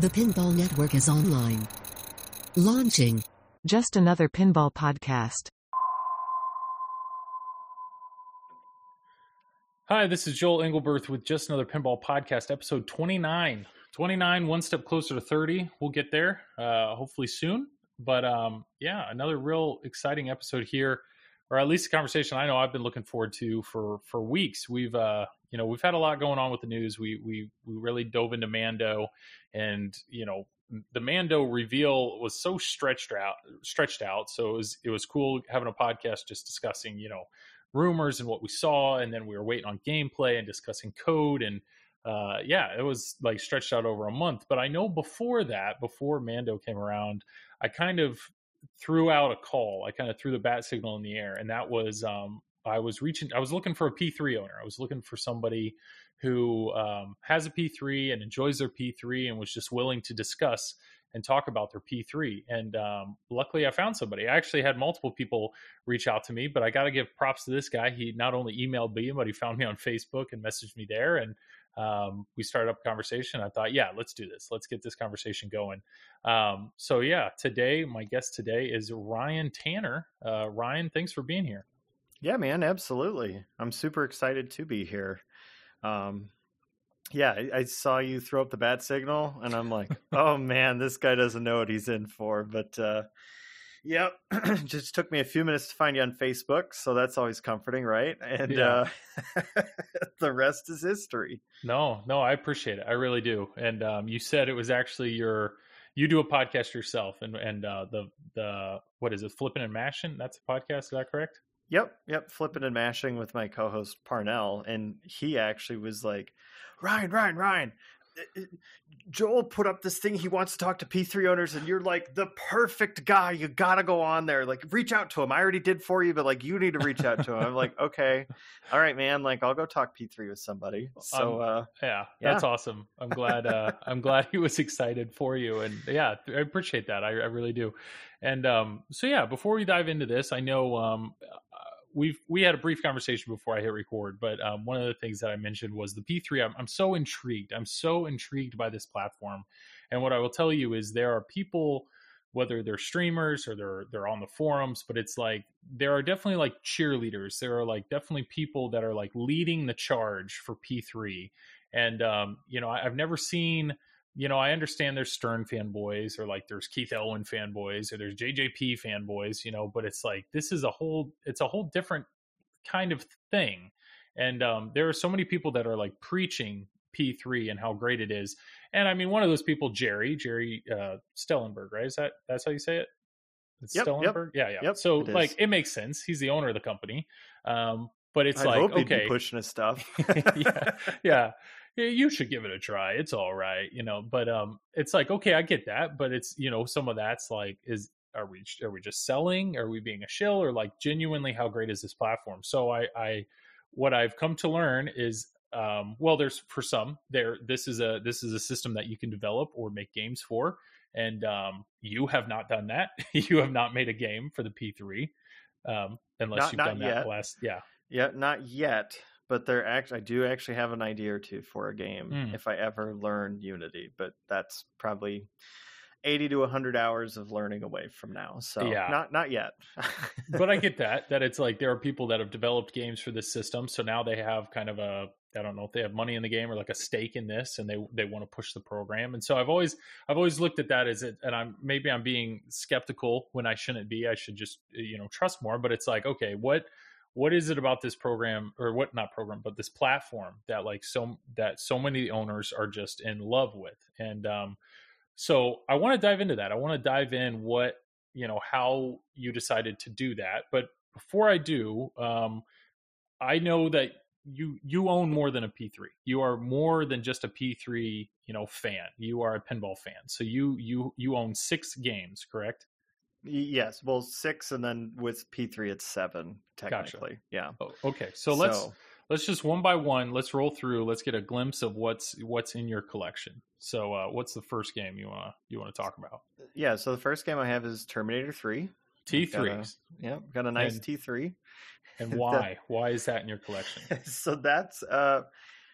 The Pinball Network is online. Launching. Just another pinball podcast. Hi, this is Joel Engelberth with Just Another Pinball Podcast, episode 29. 29, one step closer to 30. We'll get there, uh, hopefully soon. But um, yeah, another real exciting episode here, or at least a conversation I know I've been looking forward to for for weeks. We've uh, you know we've had a lot going on with the news. We we we really dove into Mando, and you know the Mando reveal was so stretched out stretched out. So it was it was cool having a podcast just discussing you know rumors and what we saw, and then we were waiting on gameplay and discussing code and uh, yeah, it was like stretched out over a month. But I know before that, before Mando came around, I kind of threw out a call. I kind of threw the bat signal in the air, and that was um, I was reaching. I was looking for a P3 owner. I was looking for somebody who um, has a P3 and enjoys their P3 and was just willing to discuss and talk about their P3. And um, luckily, I found somebody. I actually had multiple people reach out to me, but I got to give props to this guy. He not only emailed me, but he found me on Facebook and messaged me there. And um, we started up a conversation. I thought, yeah, let's do this. Let's get this conversation going. Um, so, yeah, today, my guest today is Ryan Tanner. Uh, Ryan, thanks for being here. Yeah, man, absolutely. I'm super excited to be here. Um, yeah, I, I, saw you throw up the bat signal, and I'm like, oh man, this guy doesn't know what he's in for. But uh, yep, just took me a few minutes to find you on Facebook, so that's always comforting, right? And yeah. uh, the rest is history. No, no, I appreciate it. I really do. And um, you said it was actually your you do a podcast yourself, and and uh, the the what is it, flipping and mashing? That's a podcast. Is that correct? Yep, yep, flipping and mashing with my co-host Parnell, and he actually was like, "Ryan, Ryan, Ryan, Joel put up this thing. He wants to talk to P3 owners, and you're like the perfect guy. You gotta go on there. Like, reach out to him. I already did for you, but like, you need to reach out to him. I'm like, okay, all right, man. Like, I'll go talk P3 with somebody. So, um, uh, yeah, that's awesome. I'm glad. Uh, I'm glad he was excited for you, and yeah, I appreciate that. I, I really do. And um, so, yeah, before we dive into this, I know um, we've we had a brief conversation before I hit record, but um, one of the things that I mentioned was the P3. I'm, I'm so intrigued. I'm so intrigued by this platform, and what I will tell you is there are people, whether they're streamers or they're they're on the forums, but it's like there are definitely like cheerleaders. There are like definitely people that are like leading the charge for P3, and um, you know I, I've never seen you know, I understand there's Stern fanboys or like there's Keith Elwin fanboys or there's JJP fanboys, you know, but it's like this is a whole it's a whole different kind of thing. And um, there are so many people that are like preaching P3 and how great it is. And I mean, one of those people, Gerry, Gerry uh, Stellenberg, right? Is that that's how you say it? It's yep, Stellenberg? Yep, yeah, yeah. Yep, so it like it makes sense. He's the owner of the company. Um, but it's I like okay, pushing his stuff. yeah, yeah you should give it a try. It's all right, you know. But um, it's like okay, I get that, but it's you know some of that's like is are we are we just selling? Are we being a shill or like genuinely how great is this platform? So I I what I've come to learn is um, well there's for some there this is a this is a system that you can develop or make games for and um, you have not done that you have not made a game for the p3 um, unless not, you've not done yet. that last yeah yeah not yet but there actually I do actually have an idea or two for a game mm. if I ever learn Unity, but that's probably 80 to 100 hours of learning away from now. So yeah. not not yet. but I get that that it's like there are people that have developed games for this system, so now they have kind of a I don't know if they have money in the game or like a stake in this and they they want to push the program. And so I've always I've always looked at that as it and I'm maybe I'm being skeptical when I shouldn't be. I should just you know trust more, but it's like okay, what what is it about this program or what not program but this platform that like so that so many owners are just in love with? And um so i want to dive into that. I want to dive in what you know how you decided to do that. But before i do um i know that you you own more than a p3 you are more than just a p3 you know fan. You are a pinball fan. So you you you own six games correct Yes, well, six, and then with P three, it's seven technically. Gotcha. Yeah. Oh, okay, so let's let's just one by one. Let's roll through. Let's get a glimpse of what's what's in your collection. So, uh, what's the first game you wanna you wanna talk about? Yeah, so the first game I have is Terminator Three. T three. Yeah, got a nice T three. And why? why is that in your collection? so that's uh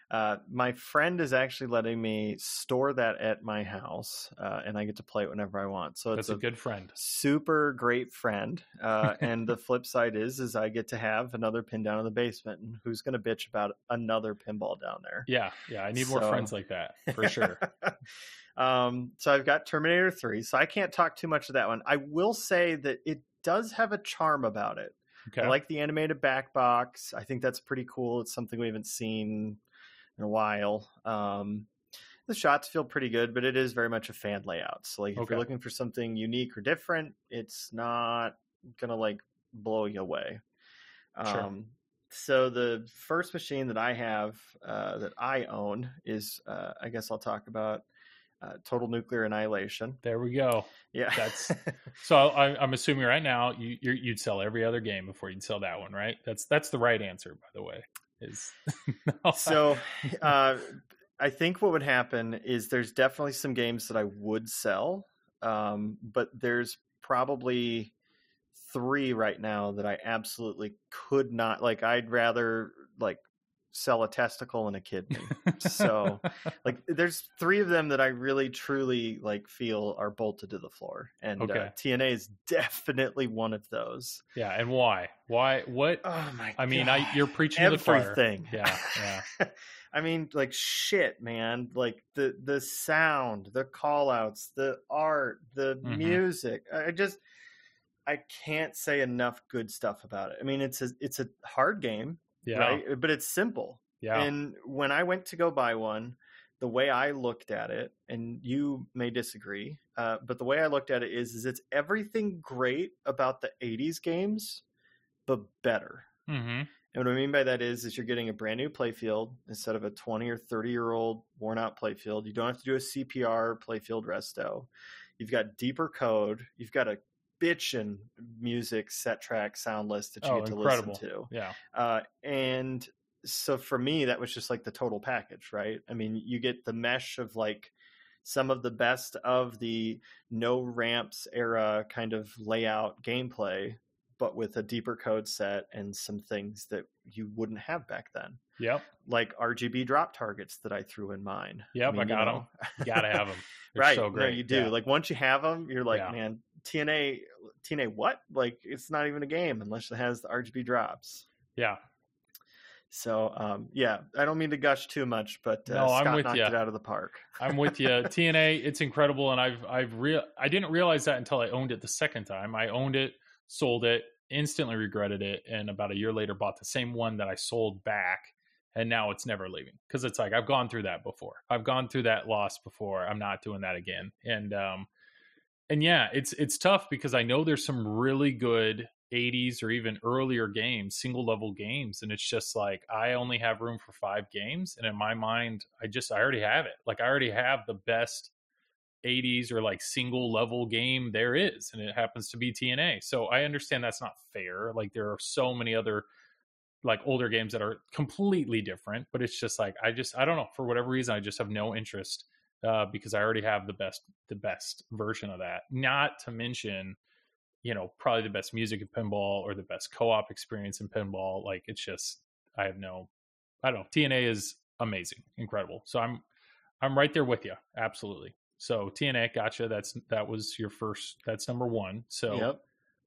Uh, my friend is actually letting me store that at my house, uh, and I get to play it whenever I want. So it's That's a, good friend. super great friend. Uh, and the flip side is, is I get to have another pin down in the basement. And who's going to bitch about another pinball down there? Yeah, yeah. I need more friends like that for sure. um, so I've got Terminator 3, so I can't talk too much of that one. I will say that it does have a charm about it. Okay. I like the animated back box. I think that's pretty cool. It's something we haven't seen in a while. Um, the shots feel pretty good, but it is very much a fan layout. So, like, if Okay. you're looking for something unique or different, it's not gonna like blow you away. Sure. Um, so the first machine that I have uh, that I own is, uh, I guess I'll talk about uh, Total Nuclear Annihilation. there we go. Yeah, That's- So I, I'm assuming right now you you're, you'd sell every other game before you'd sell that one, right? That's that's the right answer, by the way. Is so uh, I think what would happen is there's definitely some games that I would sell, um, but there's probably three right now that I absolutely could not. Like, I'd rather like sell a testicle and a kidney. so, like, there's three of them that I really truly like feel are bolted to the floor, and uh, TNA is definitely one of those. yeah, and why? Why? What? Oh my! I mean, I you're preaching to the choir. everything. Yeah, yeah. I mean, like shit, man. Like the the sound, the call outs, the art, the Mhm. music. I I just I can't say enough good stuff about it. I mean, it's a it's a hard game, Yeah, right? But it's simple. yeah. And when I went to go buy one, the way I looked at it, and you may disagree, uh, but the way I looked at it is, is it's everything great about the '80s games, but better. hmm And what I mean by that is, is you're getting a brand new playfield instead of a 20 or 30 year old worn out playfield. You don't have to do a CPR playfield resto. You've got deeper code. You've got a bitchin' music set track sound list that you Oh, get to incredible. listen to. Yeah. Uh, and so for me, that was just like the total package, right? I mean, you get the mesh of like some of the best of the no ramps era kind of layout gameplay, but with a deeper code set and some things that you wouldn't have back then, Yep. like RGB drop targets that I threw in mine. Yep, I you got 'em. know. You gotta have them. right. So No, great. you do. Yeah. Like once you have them, you're like, Yeah. man, TNA, TNA, what? Like it's not even a game unless it has the RGB drops. yeah. So um, yeah, I don't mean to gush too much, but uh, No, I'm with knocked ya. it out of the park. I'm with you. TNA, it's incredible, and I've I've real I didn't realize that until I owned it the second time. I owned it, sold it, instantly regretted it, and about a year later bought the same one that I sold back, and now it's never leaving because it's like I've gone through that before. I've gone through that loss before. I'm not doing that again. And um, and yeah, it's it's tough because I know there's some really good 80s or even earlier games, single level games, and it's just like I only have room for five games, and in my mind, I just I already have it. Like I already have the best 80s or like single level game there is, and it happens to be TNA. So I understand that's not fair. Like there are so many other like older games that are completely different, but it's just like I just I don't know for whatever reason I just have no interest uh, because I already have the best the best version of that. Not to mention, you know, probably the best music in pinball or the best co-op experience in pinball. Like it's just I have no I don't know. TNA is amazing, incredible. So I'm I'm right there with you. Absolutely. So TNA, gotcha. That's that was your first. That's number one. So Yep.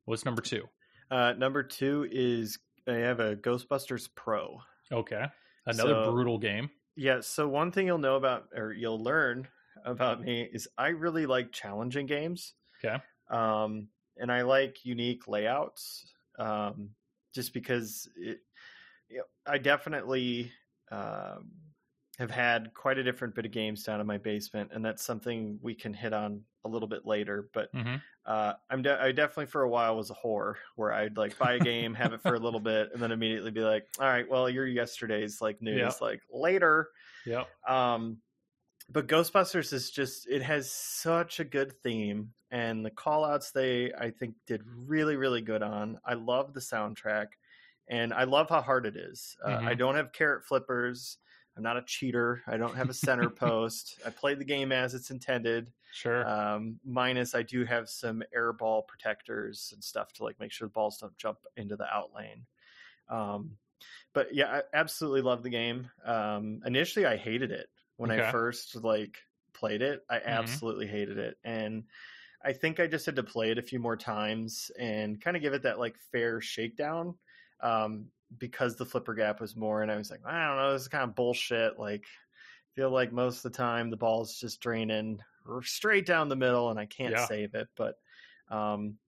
what's number two? Uh, number two is I have a Ghostbusters Pro. Okay, another So- brutal game. Yeah. So one thing you'll know about, or you'll learn about me, is I really like challenging games. Okay. Um, and I like unique layouts. Um, just because it, you know, I definitely um, have had quite a different bit of games down in my basement, and that's something we can hit on a little bit later. But hmm uh, I'm de- I definitely for a while was a whore where I'd like buy a game, have it for a little bit, and then immediately be like, "All right, well, your yesterday's like news, Yeah. like later." Yeah. Um, but Ghostbusters is just it has such a good theme, and the call outs they I think did really really good on. I love the soundtrack, and I love how hard it is. Uh, I Mhm. don't have carrot flippers. I'm not a cheater. I don't have a center post. I play the game as it's intended. Sure. Um, minus, I do have some air ball protectors and stuff to like make sure the balls don't jump into the out lane. Um, but yeah, I absolutely love the game. Um, initially, I hated it when Okay. I first like played it. I Mhm. absolutely hated it, and I think I just had to play it a few more times and kind of give it that like fair shakedown. Um, because the flipper gap was more, and I was like, I don't know, this is kind of bullshit. Like, feel like most of the time the ball's just draining straight down the middle, and I can't Yeah. save it. But um,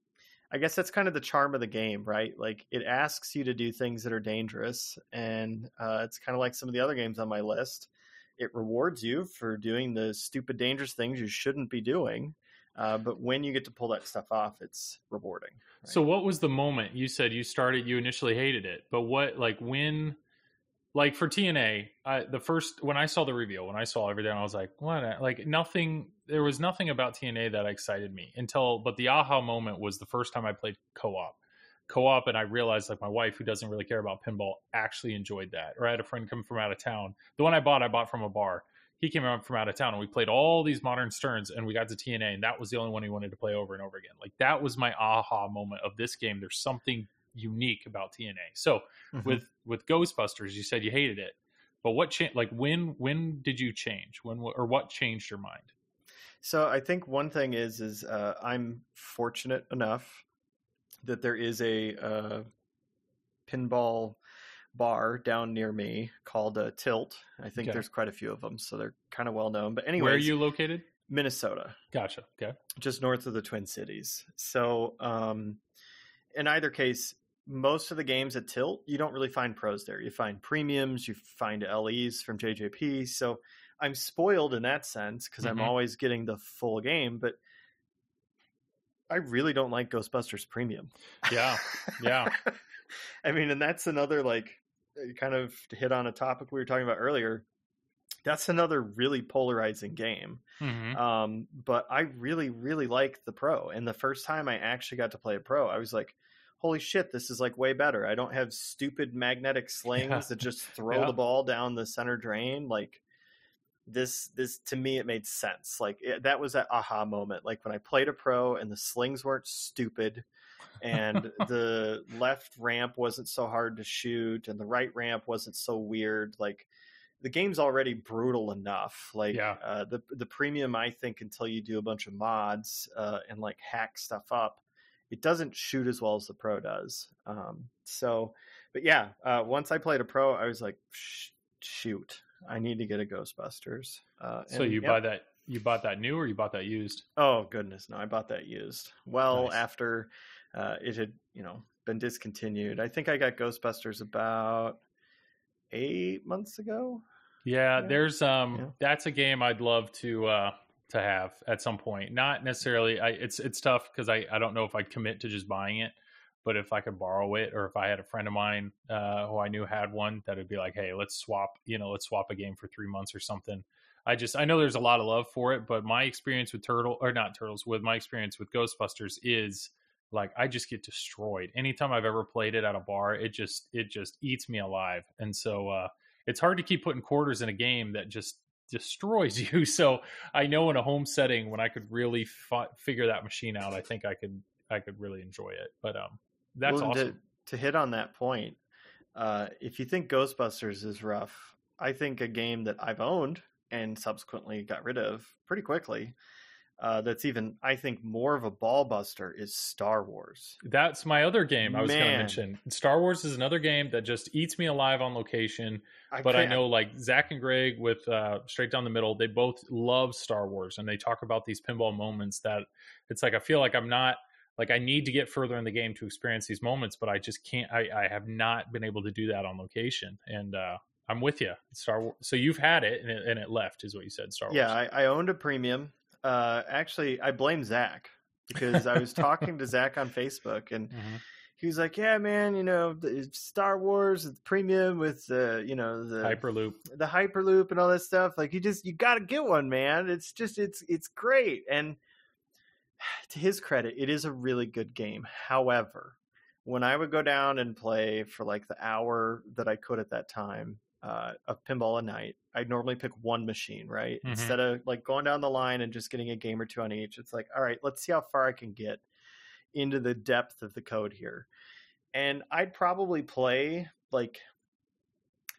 I guess that's kind of the charm of the game, right? Like it asks you to do things that are dangerous, and uh, it's kind of like some of the other games on my list. It rewards you for doing the stupid, dangerous things you shouldn't be doing. Uh, but when you get to pull that stuff off, it's rewarding. right? So what was the moment you said you started? You initially hated it, but what like when, like for TNA, I, the first when I saw the reveal, when I saw everything, I was like, what? Like nothing. There was nothing about TNA that excited me until, but the aha moment was the first time I played co-op, co-op, and I realized like my wife, who doesn't really care about pinball, actually enjoyed that. Or I had a friend come from out of town. The one I bought, I bought from a bar. He came out from out of town, and we played all these modern Sterns, and we got to TNA, and that was the only one he wanted to play over and over again. Like that was my aha moment of this game. There's something unique about TNA. So Mhm. with with Ghostbusters, you said you hated it, but what changed? Like when when did you change? When or what changed your mind? So I think one thing is is uh, I'm fortunate enough that there is a uh, pinball bar down near me called uh, Tilt. I think Okay. there's quite a few of them, so they're kind of well known. But anyway, Where are you located? Minnesota, Gotcha. Okay. just north of the Twin Cities. So um, in either case, most of the games at Tilt, you don't really find pros there. You find premiums, you find LEs from JJP. So I'm spoiled in that sense because Mhm. I'm always getting the full game, but I really don't like Ghostbusters Premium. Yeah. Yeah. I mean, and that's another like kind of hit on a topic we were talking about earlier. That's another really polarizing game. Mhm. Um, but I really, really like the pro. And the first time I actually got to play a pro, I was like, holy shit, this is like way better. I don't have stupid magnetic slings Yeah. that just throw Yeah. the ball down the center drain. Like this, this to me, it made sense. Like it, that was that aha moment. Like when I played a pro and the slings weren't stupid and the left ramp wasn't so hard to shoot and the right ramp wasn't so weird. Like the game's already brutal enough. Like Yeah. uh, the the premium, I think, until you do a bunch of mods uh, and like hack stuff up, it doesn't shoot as well as the pro does. Um, so, but yeah, uh, once I played a pro, I was like, Sh- shoot, I need to get a Ghostbusters. Uh, So and, you yeah. buy that you bought that new or you bought that used? Oh goodness, no! I bought that used. Well, Nice. after uh, it had, you know, been discontinued. I think I got Ghostbusters about eight months ago. Yeah, Yeah. there's um Yeah. that's a game I'd love to uh to have at some point. Not necessarily I it's it's tough because I, I don't know if I'd commit to just buying it, but if I could borrow it or if I had a friend of mine uh who I knew had one that would be like, hey, let's swap, you know, let's swap a game for three months or something. I just I know there's a lot of love for it, but my experience with Turtle or not Turtles, with my experience with Ghostbusters is like I just get destroyed. Anytime I've ever played it at a bar, it just it just eats me alive. And so uh it's hard to keep putting quarters in a game that just destroys you. So I know in a home setting when I could really fi- figure that machine out, I think I could I could really enjoy it. But um, that's Well, awesome. To, to hit on that point, uh, if you think Ghostbusters is rough, I think a game that I've owned and subsequently got rid of pretty quickly. Uh, that's even, I think, more of a ball buster is Star Wars. That's my other game I was going to mention. Star Wars is another game that just eats me alive on location. but I can't- know like Zach and Greg with uh, Straight Down the Middle, they both love Star Wars and they talk about these pinball moments that it's like I feel like I'm not like I need to get further in the game to experience these moments, but I just can't. I, I have not been able to do that on location, and uh, I'm with you. Star Wars. So you've had it and it, and it left, is what you said. Star Wars. Yeah, I, I owned a premium. Uh, actually, I blame Zach because I was talking to Zach on Facebook and Mhm. he was like, "Yeah, man, you know, the Star Wars the premium with the, you know, the Hyperloop. the hyperloop and all that stuff like you just you got to get one man it's just it's it's great and to his credit it is a really good game. However when i would go down and play for like the hour that i could at that time uh, of pinball a night i'd normally pick one machine right? Mhm. instead of like going down the line and just getting a game or two on each it's like all right let's see how far i can get into the depth of the code here. And i'd probably play like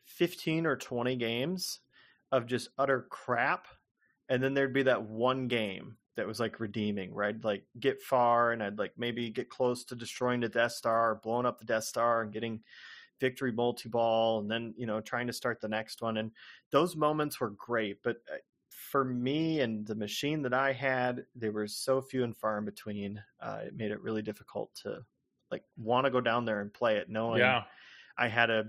15 or 20 games of just utter crap and then there'd be that one game that was like redeeming where I'd like get far and I'd like maybe get close to destroying the Death Star or blowing up the Death Star and getting victory multi ball and then you know trying to start the next one and those moments were great but uh, for me and the machine that I had they were so few and far in between uh, it made it really difficult to like want to go down there and play it knowing Yeah. I had a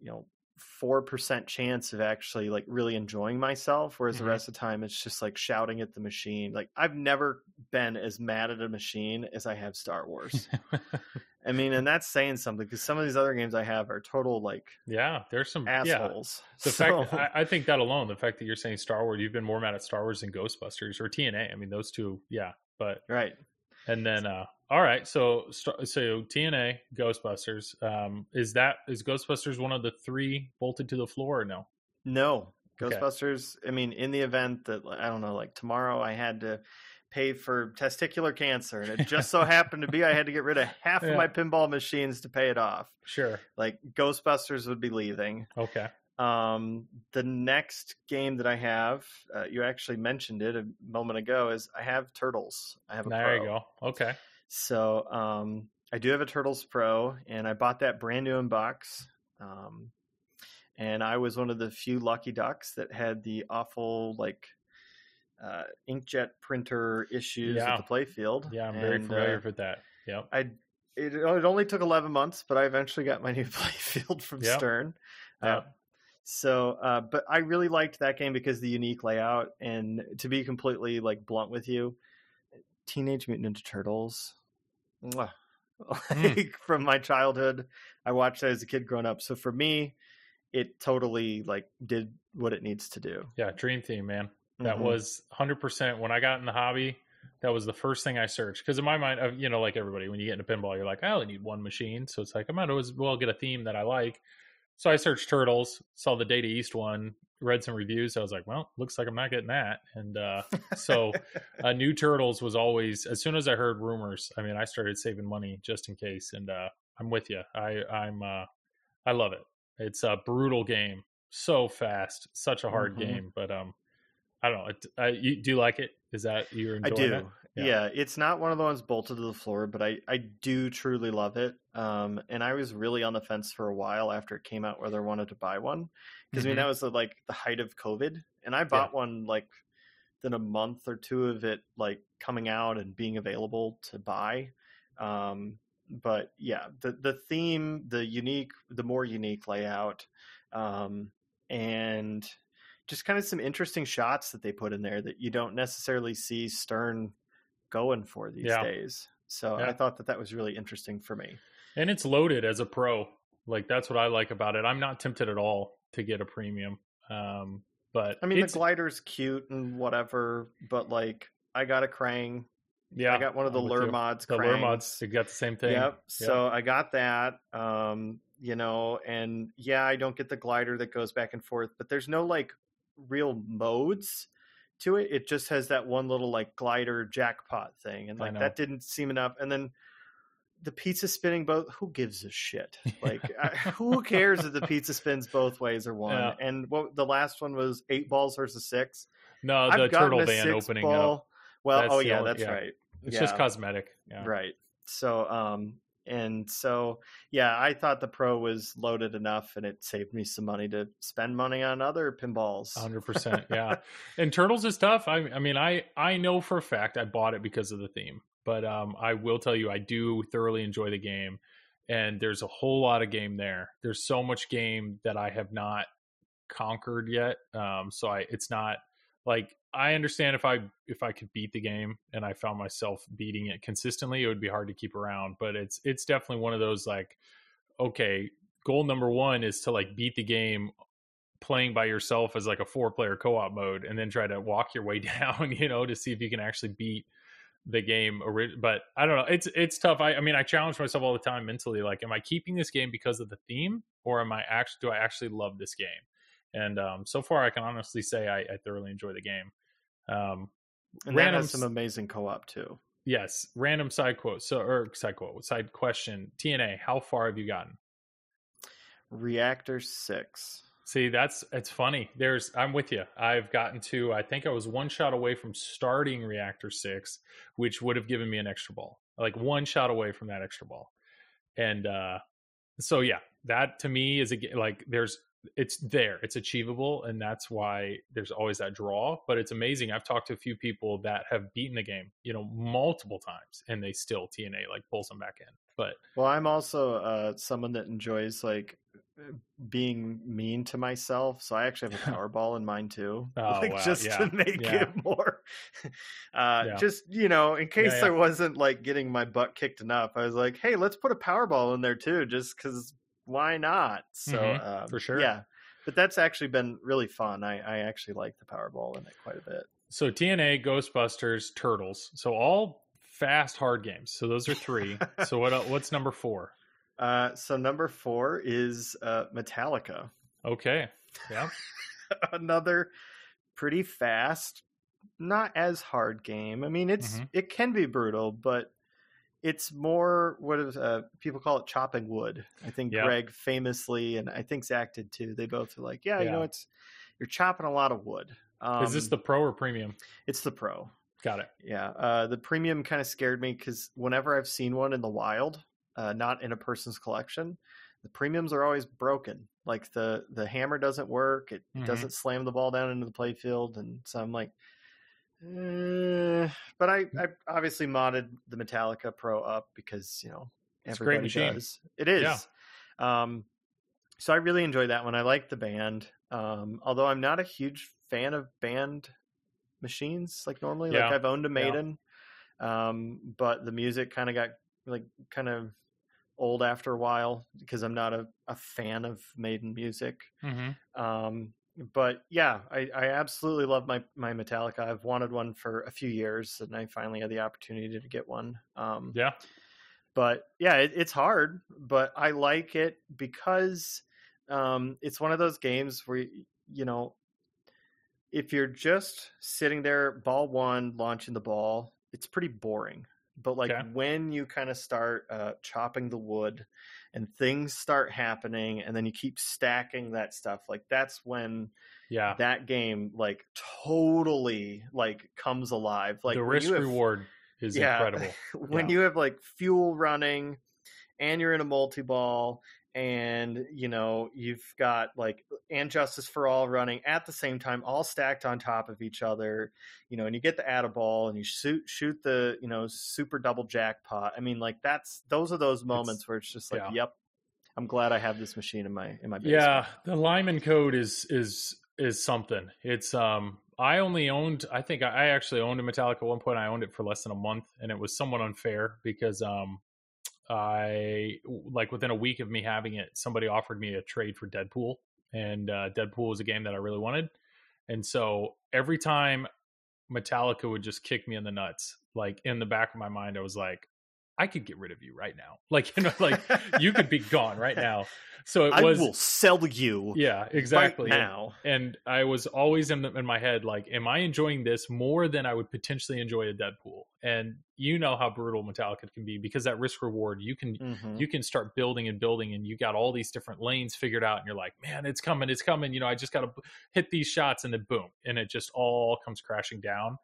you know four percent chance of actually like really enjoying myself whereas Mhm. the rest of the time it's just like shouting at the machine like i've never been as mad at a machine as i have star wars i mean and that's saying something because some of these other games i have are total like yeah. There's some Yeah. assholes The So- fact I, I think that alone, the fact that you're saying Star Wars, you've been more mad at Star Wars than Ghostbusters or TNA. I mean, those two, yeah. But right and then, uh all right, so so TNA, Ghostbusters, um, is that is Ghostbusters one of the three bolted to the floor or no? no Okay. ghostbusters i mean in the event that i don't know like tomorrow i had to pay for testicular cancer and it just so happened to be i had to get rid of half Yeah. of my pinball machines to pay it off Sure. like ghostbusters would be leaving Okay. Um, the next game that I have, uh, you actually mentioned it a moment ago, is I have Turtles. I have a There Pro. you go. Okay. So um, I do have a Turtles Pro, and I bought that brand new in box. Um, and I was one of the few lucky ducks that had the awful like uh, inkjet printer issues Yeah. at the playfield. Yeah, I'm very And, familiar uh, with that. Yep. I it, it only took 11 months, but I eventually got my new playfield from Yep. Stern. Uh, so, uh, but I really liked that game because the unique layout. And to be completely like blunt with you, Teenage Mutant Ninja Turtles, mwah. Mm. from my childhood, I watched that as a kid growing up. So for me, it totally like did what it needs to do. Yeah, Dream Theme, man. That Mhm. was 100% when I got in the hobby. That was the first thing I searched because in my mind, uh, you know, like everybody, when you get into pinball, you're like, I only need one machine, so it's like I might as well get a theme that I like. So I searched turtles, saw the Data East one, read some reviews. I was like, well, looks like I'm not getting that. And uh, so uh, new turtles was always as soon as I heard rumors. I mean, I started saving money just in case, and uh, I'm with you. I I'm uh, I love it. It's a brutal game, so fast, such a hard Mhm. game. But um, I don't know. It, uh, you, do you like it? Is that you're I enjoying do. it? Yeah. Yeah. it's not one of the ones bolted to the floor, but I I do truly love it. Um, and I was really on the fence for a while after it came out whether I wanted to buy one because I mean Mhm. that was the, like the height of COVID, and I bought one like within a month or two of it like coming out and being available to buy. Um, but yeah, the the theme, the unique, the more unique layout, um, and just kind of some interesting shots that they put in there that you don't necessarily see Stern going for these Yeah. days. So Yeah. I thought that that was really interesting for me. And it's loaded as a pro. Like that's what I like about it. I'm not tempted at all to get a premium. Um, but I mean, it's, the glider's cute and whatever, but like I got a Krang. yeah, I got one of the lure mods. The lure mods, they got the same thing. Yep. So I got that. Um, you know, and yeah, I don't get the glider that goes back and forth, but there's no like real modes to it. It just has that one little like glider jackpot thing, and like that didn't seem enough. And then the pizza spinning both. Who gives a shit? Like, I, who cares if the pizza spins both ways or one? Yeah. And what the last one was eight balls versus six. no, the I've turtle van opening ball. up. Well, That's oh yeah, only- that's yeah. right. It's just cosmetic. Yeah. Right. So, um, and so, yeah, I thought the Pro was loaded enough and it saved me some money to spend money on other pinballs. hundred percent. Yeah, and Turtles is tough. I, I mean, I I know for a fact I bought it because of the theme, but um, I will tell you I do thoroughly enjoy the game, and there's a whole lot of game there. There's so much game that I have not conquered yet. Um, so I it's not like I understand if I if I could beat the game and I found myself beating it consistently, it would be hard to keep around. But it's it's definitely one of those like, okay, goal number one is to like beat the game playing by yourself as like a four player co-op mode and then try to walk your way down you know to see if you can actually beat the game but i don't know it's it's tough I, I mean i challenge myself all the time mentally like am i keeping this game because of the theme or am i actually do i actually love this game and um so far i can honestly say i, I thoroughly enjoy the game um and random has some amazing co-op too. yes random side quote so or side quote side question tna how far have you gotten Reactor Six. See, that's it's funny. There's I'm with you. I've gotten to I think I was one shot away from starting reactor 6, which would have given me an extra ball. Like one shot away from that extra ball. And uh so yeah, that to me is a, like there's it's there. It's achievable and that's why there's always that draw, but it's amazing. I've talked to a few people that have beaten the game, you know, multiple times and they still TNA like pulls them back in. But Well, I'm also uh, someone that enjoys like being mean to myself, so I actually have a Powerball in mine too, Oh, like wow. just Yeah. to make Yeah. it more. uh, Yeah. Just you know, in case. I wasn't like getting my butt kicked enough, I was like, hey, let's put a Powerball in there too, just because why not? So Mhm, um, for sure. yeah. But that's actually been really fun. I, I actually like the Powerball in it quite a bit. So TNA, Ghostbusters, Turtles. So all fast hard games. So those are three. so what what's number 4? Uh, so number four is uh, Metallica. Okay. Yeah. another pretty fast, not as hard game. I mean, it's Mhm. it can be brutal, but it's more what is uh, people call it chopping wood. I think Yeah. Greg famously, and I think Zach did too. They both are like, yeah, you know, it's you're chopping a lot of wood. Um, Is this the pro or premium? It's the pro. Got it. Yeah, uh, the premium kind of scared me because whenever I've seen one in the wild, uh, not in a person's collection, the premiums are always broken. Like the the hammer doesn't work; it, Mhm. doesn't slam the ball down into the playfield, and so I'm like, eh. but I I obviously modded the Metallica Pro up because you know It's a great everybody does. It is. Yeah. Um, so I really enjoyed that one. I like the band, um, although I'm not a huge fan of band machines like normally. Like Yeah. I've owned a Yeah. Maiden, um, but the music kind of got like kind of old after a while because I'm not a, a fan of Maiden music. Mm-hmm. Um, but yeah, I, I absolutely love my my Metallica. I've wanted one for a few years, and I finally had the opportunity to get one. Um, Yeah. but yeah, it, it's hard, but I like it because um, it's one of those games where you know if you're just sitting there, ball one, launching the ball, it's pretty boring. But like Okay. when you kind of start uh, chopping the wood and things start happening, and then you keep stacking that stuff, like that's when Yeah. that game like totally like comes alive. Like the risk have- reward is incredible. when Yeah. you have like fuel running and you're in a multi-ball and you know you've got like and justice for all running at the same time all stacked on top of each other you know and you get the add a ball and you shoot shoot the you know super double jackpot i mean like that's those are those moments where it's just like yeah. yep i'm glad i have this machine in my in my basement. Yeah, the Lyman code is is is something. It's um I only owned I think I I actually owned a Metallica at one point. I owned it for less than a month and it was somewhat unfair because um I like within a week of me having it, somebody offered me a trade for Deadpool and uh Deadpool was a game that I really wanted. And so every time Metallica would just kick me in the nuts, like in the back of my mind I was like I could get rid of you right now. Like you know like you could be gone right now. So it i was will sell you yeah, exactly. right now And I was always in, the, in my head like, am I enjoying this more than I would potentially enjoy a Deadpool? And you know how brutal Metallica can be because that risk reward, you can Mhm. you can start building and building, and you got all these different lanes figured out, and you're like, man, it's coming, it's coming. You know, I just got to hit these shots, and then boom, and it just all comes crashing down.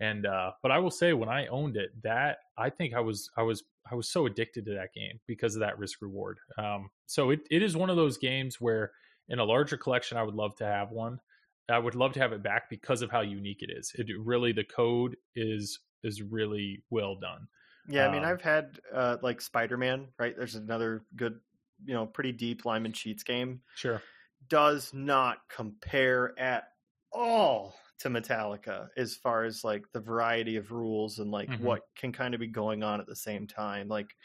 And uh, but I will say, when I owned it, that I think I was I was I was so addicted to that game because of that risk reward. Um, so it, it is one of those games where in a larger collection, I would love to have one. I would love to have it back because of how unique it is. It really the code is is really well done. Yeah, I mean, Um, I've had uh, like Spider Man, right? There's another good, you know, pretty deep Lyman Sheats game. Sure. Does not compare at all to Metallica as far as like the variety of rules and like Mhm. what can kind of be going on at the same time. Like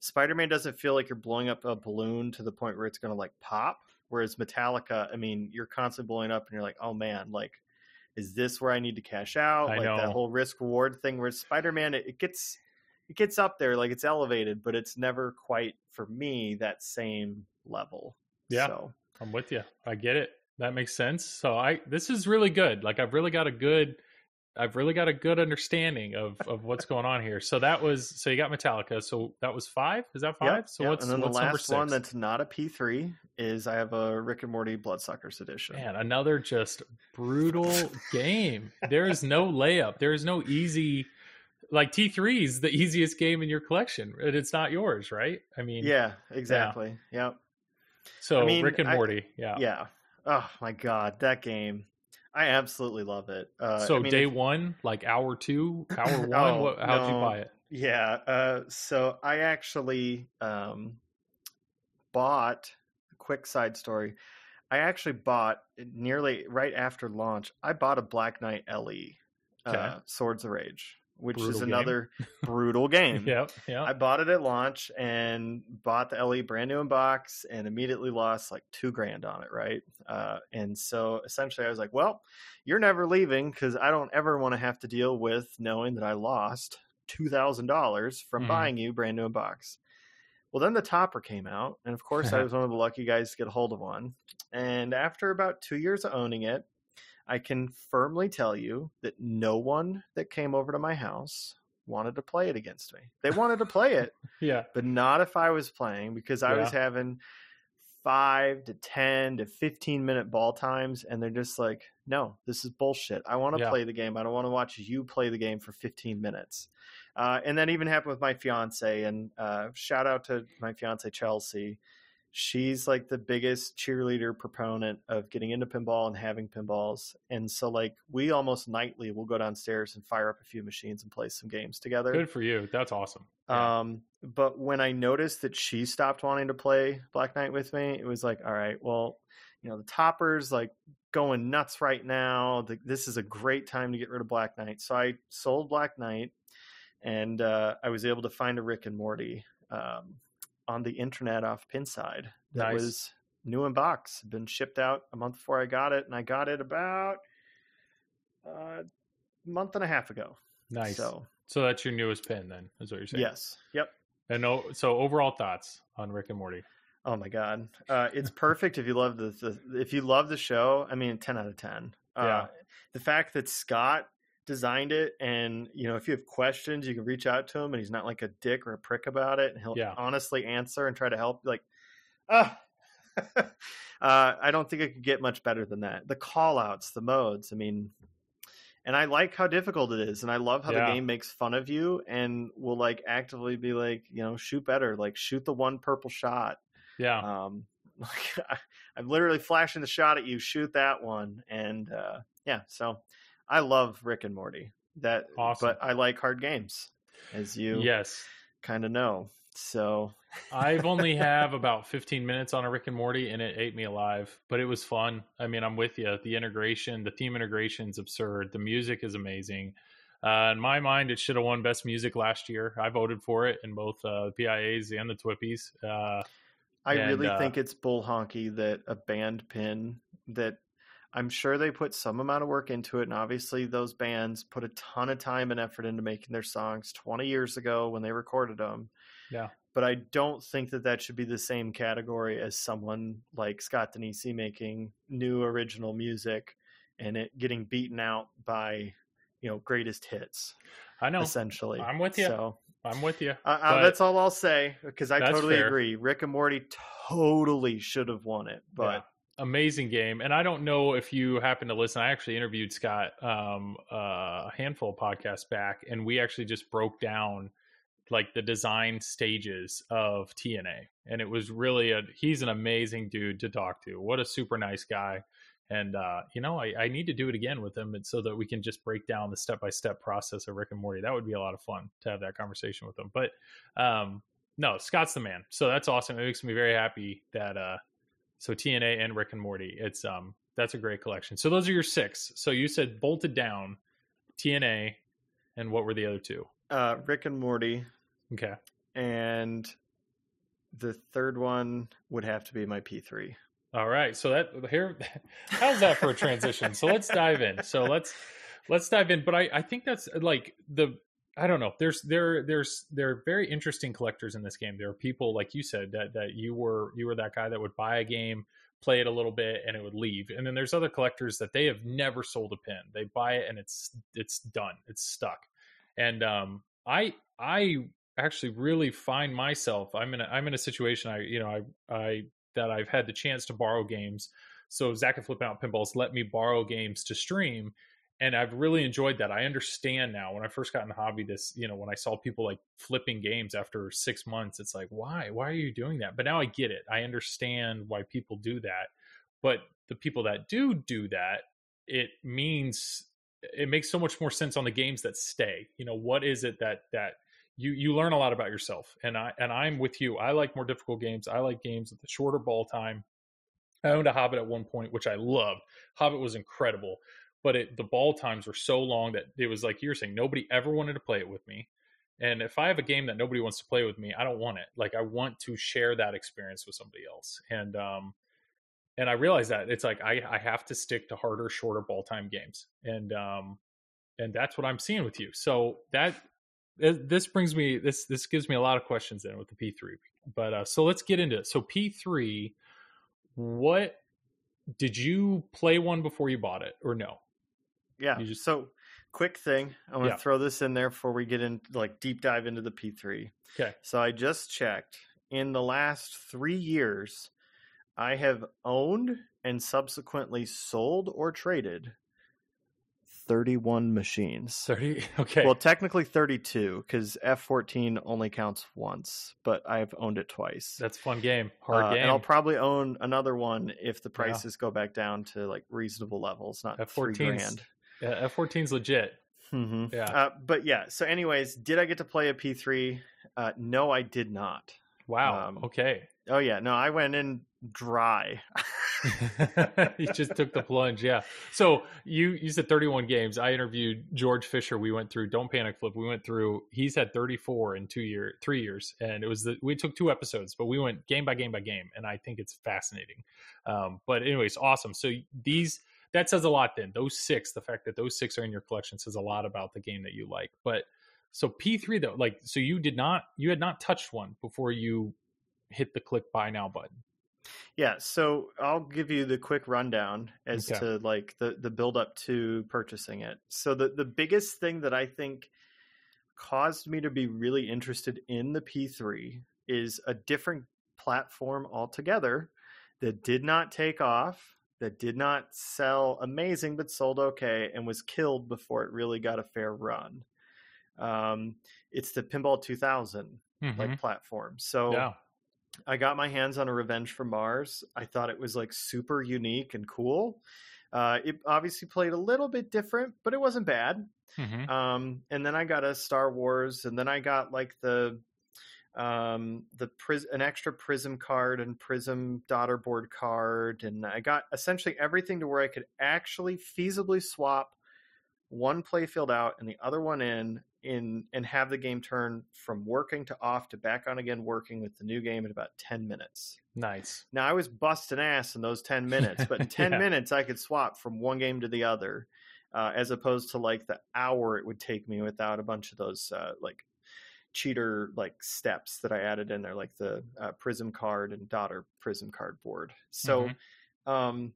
Spider Man doesn't feel like you're blowing up a balloon to the point where it's going to like pop. Whereas Metallica, I mean, you're constantly blowing up and you're like, oh man, like, is this where I need to cash out? I like that whole risk reward thing where Spider Man, it, it gets it gets up there, like it's elevated, but it's never quite for me that same level. Yeah. So I'm with you. I get it. That makes sense. So I this is really good. Like I've really got a good I've really got a good understanding of of what's going on here. So that was so you got Metallica. So that was five. Is that five? Yep, so yep. what's and then the what's number last one that's not a P3 is I have a Rick and Morty Bloodsuckers edition. Man, another just brutal game. There is no layup. There is no easy. Like T three is the easiest game in your collection, and it's not yours, right? I mean, Yeah, exactly. Yep. So I mean, Rick and I- Morty, yeah. Yeah. Oh my god, that game. I absolutely love it. Uh, so I mean, day if- one, like hour two, hour one. Oh, what, how'd you buy it? Yeah. Uh, so I actually um, bought. A quick side story. I actually bought nearly right after launch. I bought a Black Knight LE, Okay. uh, Swords of Rage, which Brutal is game. another brutal game. Yep, yeah. I bought it at launch and bought the LE brand new in box and immediately lost like two grand on it, right? Uh, and so essentially, I was like, "Well, you're never leaving because I don't ever want to have to deal with knowing that I lost two thousand dollars from Mhm. buying you brand new in box." Well, then the topper came out, and of course, I was one of the lucky guys to get a hold of one. And after about two years of owning it, I can firmly tell you that no one that came over to my house wanted to play it against me. They wanted to play it, yeah. but not if I was playing because I was having five to 10 to 15 minute ball times. And they're just like, no, this is bullshit. I want to Yeah. play the game. I don't want to watch you play the game for 15 minutes. Uh, and that even happened with my fiance. And uh, shout out to my fiance, Chelsea. She's like the biggest cheerleader proponent of getting into pinball and having pinballs. And so, like, we almost nightly will go downstairs and fire up a few machines and play some games together. Good for you. That's awesome. Yeah. Um, but when I noticed that she stopped wanting to play Black Knight with me, it was like, all right, well, you know, the topper's like going nuts right now. The, this is a great time to get rid of Black Knight. So I sold Black Knight and uh, I was able to find a Rick and Morty um, on the internet off Pinside that Nice. was new in box, been shipped out a month before I got it. And I got it about uh, a month and a half ago. nice. So, So, that's your newest pin, then, is what you're saying? yes. Yep. And no, so overall thoughts on Rick and Morty? Oh my god, uh, it's perfect if you love the, the if you love the show. I mean, ten out of ten. Uh, Yeah. The fact that Scott designed it, and you know, if you have questions, you can reach out to him, and he's not like a dick or a prick about it, and he'll Yeah. honestly answer and try to help. Like, ah. uh, I don't think it could get much better than that. The call outs, the modes. I mean, and I like how difficult it is, and I love how Yeah. the game makes fun of you and will like actively be like, you know, shoot better, like shoot the one purple shot. Yeah. Um, like I, I'm literally flashing the shot at you. Shoot that one, and uh, yeah. So I love Rick and Morty. That, Awesome. but I like hard games, as you yes. kind of know. So I've only have about 15 minutes on a Rick and Morty, and it ate me alive. But it was fun. I mean, I'm with you. The integration, the theme integration is absurd. The music is amazing. Uh, in my mind, it should have won best music last year. I voted for it in both uh, the PIAs and the TWIPYs. Uh, I And, really uh, think it's bull honky that a band pin that I'm sure they put some amount of work into it, and obviously those bands put a ton of time and effort into making their songs 20 years ago when they recorded them. Yeah. But I don't think that that should be the same category as someone like Scott Danesi making new original music and it getting beaten out by you know greatest hits I know. essentially. I'm with you. So I'm with you. uh, uh, that's all I'll say because I totally fair. agree. Rick and Morty totally should have won it, but Yeah. Amazing game and i don't know if you happen to listen i actually interviewed scott um, uh, a handful of podcasts back and we actually just broke down like the design stages of tna and it was really a he's an amazing dude to talk to. What a super nice guy and uh, you know I, I need to do it again with him and so that we can just break down the step-by-step process of rick and morty. That would be a lot of fun to have that conversation with him but um, no scott's the man so that's awesome. It makes me very happy that uh, so TNA and Rick and Morty. It's um that's a great collection. So those are your six. So you said bolted down, TNA, and what were the other two? uh, Rick and Morty, Okay. and the third one would have to be my P3. All right. So that here how's that for a transition? so let's dive in. So let's let's dive in. But I, I think that's like the I don't know. There's there there's there are very interesting collectors in this game. There are people like you said that that you were you were that guy that would buy a game, play it a little bit, and it would leave. And then there's other collectors that they have never sold a pin. They buy it and it's it's done. It's stuck. And um, I I actually really find myself I'm in a, I'm in a situation I you know I I that I've had the chance to borrow games. So Zach and Flipping Out Pinballs let me borrow games to stream, and I've really enjoyed that. I understand now. When I first got in the hobby, this you know when I saw people like flipping games after six months, it's like why why are you doing that? But now I get it. I understand why people do that. But the people that do do that, it means it makes so much more sense on the games that stay. You know what is it that that you you learn a lot about yourself and i and i'm with you i like more difficult games i like games with the shorter ball time i owned a hobbit at one point which i loved hobbit was incredible but it, the ball times were so long that it was like you're saying nobody ever wanted to play it with me and if i have a game that nobody wants to play with me i don't want it like i want to share that experience with somebody else and um and i realize that it's like i i have to stick to harder shorter ball time games and um and that's what i'm seeing with you so that this brings me this this gives me a lot of questions then with the P3. But uh, so let's get into it. So P3, what did you play one before you bought it or no? Yeah. Just, so quick thing, I'm gonna yeah. throw this in there before we get in like deep dive into the P3. Okay. So I just checked. In the last three years, I have owned and subsequently sold or traded 31 machines. 30 okay. Well, technically 32 cuz F14 only counts once, but I've owned it twice. That's fun game. Hard uh, game. And I'll probably own another one if the prices yeah. go back down to like reasonable levels, not F14 grand. Yeah, F14's legit. Mm-hmm. Yeah. Uh, but yeah, so anyways, did I get to play a P3? Uh, no, I did not. Wow. Um, okay. Oh yeah, no, I went in dry. he just took the plunge. Yeah. So you you said 31 games. I interviewed George Fisher. We went through Don't Panic Flip. We went through. He's had 34 in two year, three years, and it was the we took two episodes, but we went game by game by game, and I think it's fascinating. Um, but anyways, awesome. So these that says a lot. Then those six, the fact that those six are in your collection says a lot about the game that you like. But so P3 though, like so you did not you had not touched one before you hit the click buy now button. Yeah, so I'll give you the quick rundown as okay. to like the the build up to purchasing it. So the the biggest thing that I think caused me to be really interested in the P3 is a different platform altogether that did not take off, that did not sell amazing but sold okay and was killed before it really got a fair run. Um, it's the Pinball 2000 mm-hmm. like platform. So yeah. I got my hands on a Revenge from Mars. I thought it was like super unique and cool. Uh, it obviously played a little bit different, but it wasn't bad. Mm-hmm. Um, and then I got a Star Wars, and then I got like the um, the pris- an extra Prism card and Prism daughter board card, and I got essentially everything to where I could actually feasibly swap one playfield out and the other one in in and have the game turn from working to off to back on again working with the new game in about 10 minutes. Nice. Now I was busting ass in those 10 minutes, but in 10 yeah. minutes I could swap from one game to the other. Uh, as opposed to like the hour it would take me without a bunch of those uh, like cheater like steps that I added in there, like the uh, Prism card and daughter Prism card board. So, mm-hmm. um,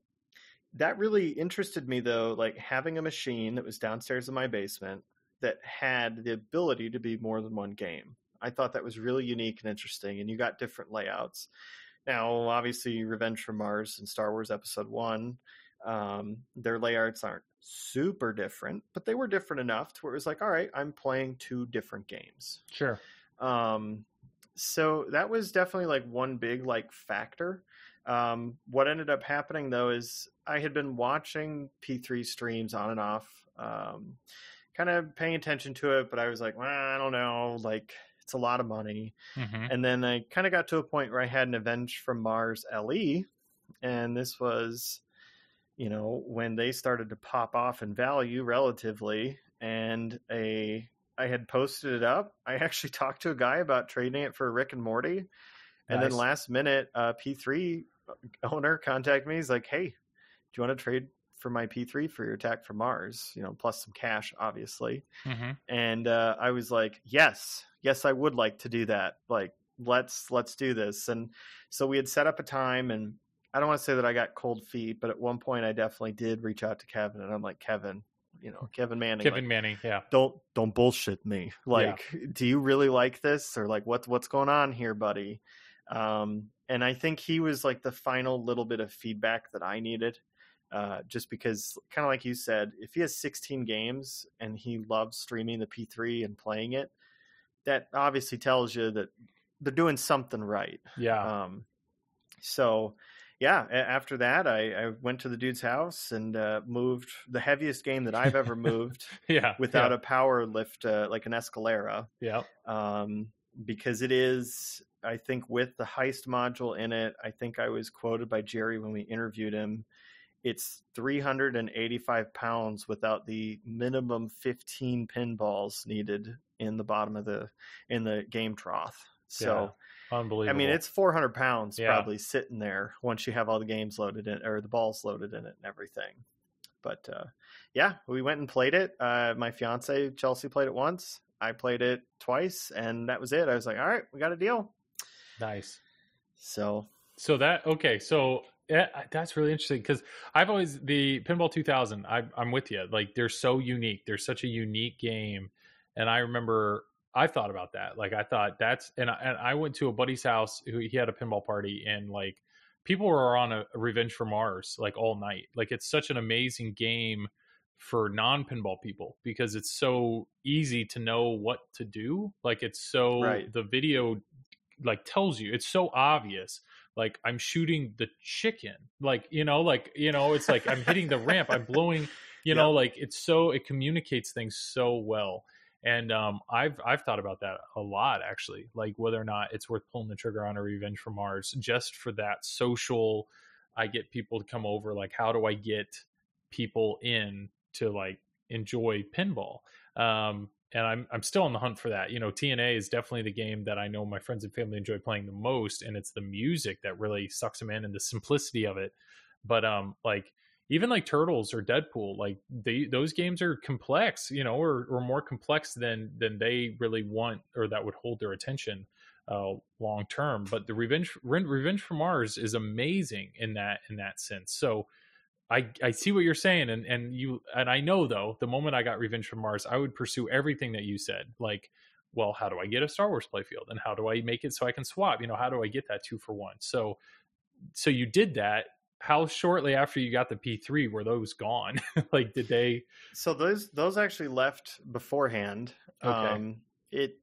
that really interested me though, like having a machine that was downstairs in my basement that had the ability to be more than one game. I thought that was really unique and interesting, and you got different layouts. Now, obviously, Revenge from Mars and Star Wars Episode One, um, their layouts aren't super different, but they were different enough to where it was like, all right, I'm playing two different games. Sure. Um, so that was definitely like one big like factor. Um, what ended up happening though is I had been watching P3 streams on and off. Um, kind of paying attention to it, but I was like, well, I don't know, like it's a lot of money. Mm-hmm. And then I kind of got to a point where I had an Avenge from Mars LE, and this was, you know, when they started to pop off in value relatively, and a I had posted it up. I actually talked to a guy about trading it for Rick and Morty. And nice. then last minute, uh, P3 owner contacted me. He's like, "Hey, do you want to trade for my P3 for your attack from Mars, you know, plus some cash, obviously. Mm-hmm. And uh, I was like, yes, yes, I would like to do that. Like, let's let's do this. And so we had set up a time, and I don't want to say that I got cold feet, but at one point I definitely did reach out to Kevin, and I'm like, Kevin, you know, Kevin Manning, Kevin like, Manning, yeah. don't don't bullshit me. Like, do you really like this, or like what's what's going on here, buddy? Um, and I think he was like the final little bit of feedback that I needed. Uh, just because, kind of like you said, if he has 16 games and he loves streaming the P3 and playing it, that obviously tells you that they're doing something right. Yeah. Um, so yeah, after that, I, I went to the dude's house and uh, moved the heaviest game that I've ever moved yeah. without yeah. a power lift, uh, like an Escalera, Yeah. um, because it is, I think, with the heist module in it. I think I was quoted by Gerry when we interviewed him. It's 385 pounds without the minimum 15 pinballs needed in the bottom of the in the game trough. So. Unbelievable. I mean, it's 400 pounds Yeah. probably sitting there once you have all the games loaded in or the balls loaded in it and everything. But uh, yeah, we went and played it. Uh, my fiance Chelsea played it once. I played it twice, and that was it. I was like, all right, we got a deal. nice. So So that okay, so yeah, that's really interesting because I've always the Pinball 2000. I, I'm with you. Like they're so unique. They're such a unique game, and I remember I thought about that. Like I thought that's and I, and I went to a buddy's house who he had a pinball party and like people were on a, a Revenge for Mars like all night. Like it's such an amazing game for non pinball people because it's so easy to know what to do. Like it's so Right. the video like tells you it's so obvious like i'm shooting the chicken like you know like you know it's like i'm hitting the ramp i'm blowing you know like it's so it communicates things so well and um i've i've thought about that a lot actually like whether or not it's worth pulling the trigger on a revenge from mars just for that social i get people to come over like how do i get people in to like enjoy pinball um and I'm I'm still on the hunt for that. You know, TNA is definitely the game that I know my friends and family enjoy playing the most, and it's the music that really sucks them in and the simplicity of it. But um, like even like Turtles or Deadpool, like they those games are complex, you know, or or more complex than than they really want or that would hold their attention uh long term. But the Revenge Revenge from Mars is amazing in that in that sense. So I, I see what you're saying and, and you and I know though the moment I got Revenge from Mars I would pursue everything that you said like well how do I get a Star Wars playfield and how do I make it so I can swap you know how do I get that two for one so so you did that how shortly after you got the P3 were those gone like did they so those those actually left beforehand. Okay. Um, it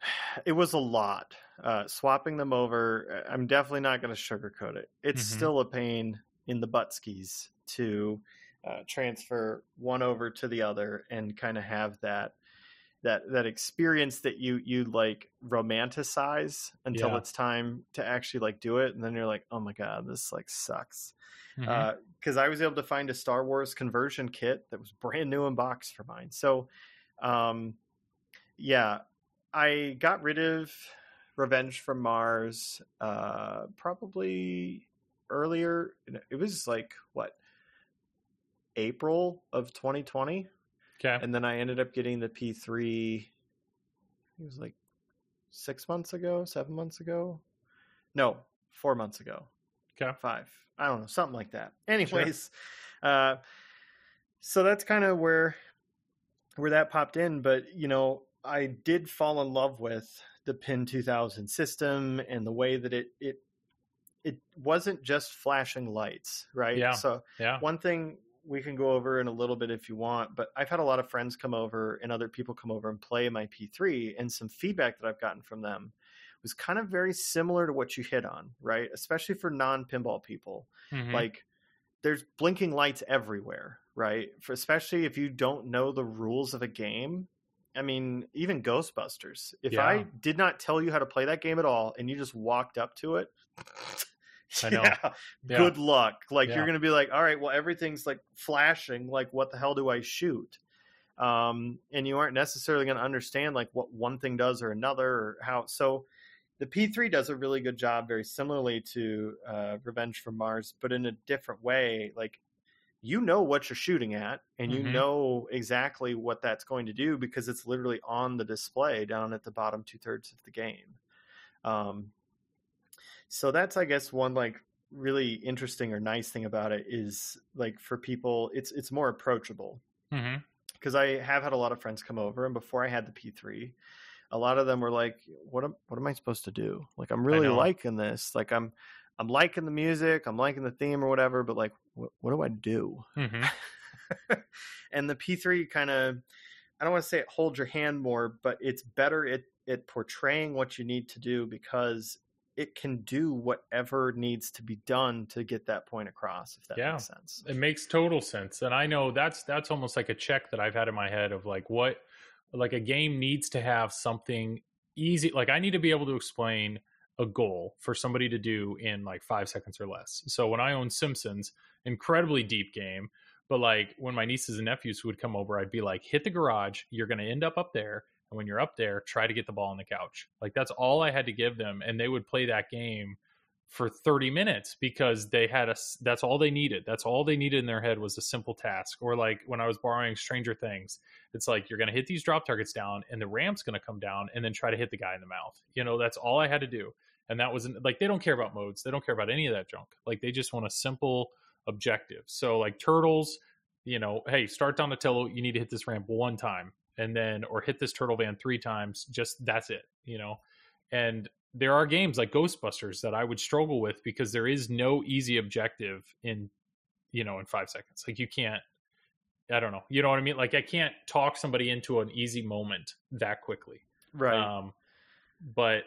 it was a lot. Uh, swapping them over, I'm definitely not going to sugarcoat it. It's Mhm. still a pain in the butt skis to uh, transfer one over to the other and kind of have that that that experience that you you like romanticize until Yeah. it's time to actually like do it, and then you're like, oh my god, this like sucks because I was able to find a Star Wars conversion kit that was brand new in box for mine. So, um, yeah, I got rid of Revenge from Mars uh, probably earlier. It was like what April of 2020, okay and then I ended up getting the P3. It was like six months ago, seven months ago. No, four months ago okay five. I don't know, something like that. Anyways, uh, so that's kind of where where that popped in. But you know, I did fall in love with the Pin 2000 system and the way that it it it wasn't just flashing lights, right? Yeah. So yeah one thing we can go over in a little bit if you want, but I've had a lot of friends come over and other people come over and play my P3, and some feedback that I've gotten from them was kind of very similar to what you hit on, right? Especially for non pinball people. Mhm. Like there's blinking lights everywhere, right? For especially if you don't know the rules of a game. I mean, even Ghostbusters. If I did not tell you how to play that game at all and you just walked up to it, I know. yeah, Yeah. good luck. Like Yeah. you're going to be like, all right, well everything's like flashing. Like what the hell do I shoot? Um, and you aren't necessarily going to understand like what one thing does or another or how. So the P3 does a really good job, very similarly to uh, Revenge from Mars, but in a different way. Like you know what you're shooting at, and you Mhm. know exactly what that's going to do because it's literally on the display down at the bottom two thirds of the game. Um, so that's, I guess, one like really interesting or nice thing about it is like for people, it's it's more approachable because I have had a lot of friends come over, and before I had the P3, a lot of them were like, "What am what am I supposed to do? Like, I'm really liking this. Like, I'm I'm liking the music, I'm liking the theme or whatever, but like, what what do I do?" hmm and the P3 kind of, I don't want to say it holds your hand more, but it's better at at portraying what you need to do because it can do whatever needs to be done to get that point across. If that Yeah. makes sense. It makes total sense, and I know that's that's almost like a check that I've had in my head of like what like a game needs to have something easy. Like I need to be able to explain a goal for somebody to do in like five seconds or less. So when I own Simpsons, incredibly deep game, but like when my nieces and nephews would come over, I'd be like, hit the garage. You're going to end up up there. And when you're up there, try to get the ball on the couch. Like that's all I had to give them. And they would play that game for 30 minutes because they had a, that's all they needed. That's all they needed in their head was a simple task. Or like when I was borrowing Stranger Things, it's like you're going to hit these drop targets down and the ramp's going to come down and then try to hit the guy in the mouth. You know, that's all I had to do. And that wasn't like they don't care about modes. They don't care about any of that junk. Like they just want a simple objective. So like turtles, you know, hey, start Donatello, you need to hit this ramp one time and then or hit this turtle van three times. Just that's it, you know. And there are games like Ghostbusters that I would struggle with because there is no easy objective in you know in 5 seconds. Like you can't I don't know. You know what I mean? Like I can't talk somebody into an easy moment that quickly. Right. Um, but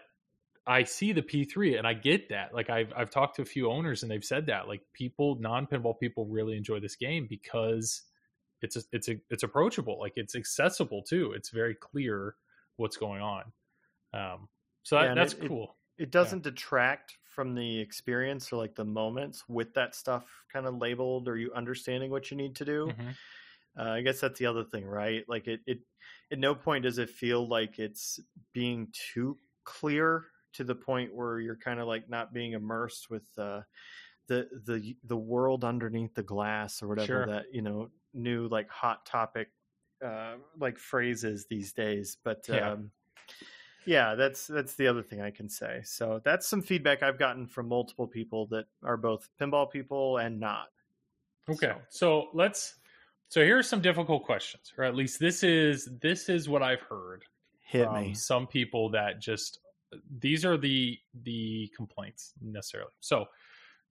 I see the P3 and I get that. Like I've I've talked to a few owners and they've said that like people non pinball people really enjoy this game because it's a, it's a, it's approachable. Like it's accessible too. It's very clear what's going on. Um, so Yeah, that, that's it- it- cool. it doesn't detract from the experience or like the moments with that stuff kind of labeled or you understanding what you need to do. Mhm. Uh, I guess that's the other thing, right? Like it, it, at no point does it feel like it's being too clear to the point where you're kind of like not being immersed with uh, the the the world underneath the glass or whatever Sure. that you know new like hot topic uh, like phrases these days. But Yeah. um, yeah, that's that's the other thing I can say. So that's some feedback I've gotten from multiple people that are both pinball people and not. Okay, so let's. So here are some difficult questions, or at least this is this is what I've heard Hit from me. some people that just these are the the complaints necessarily. So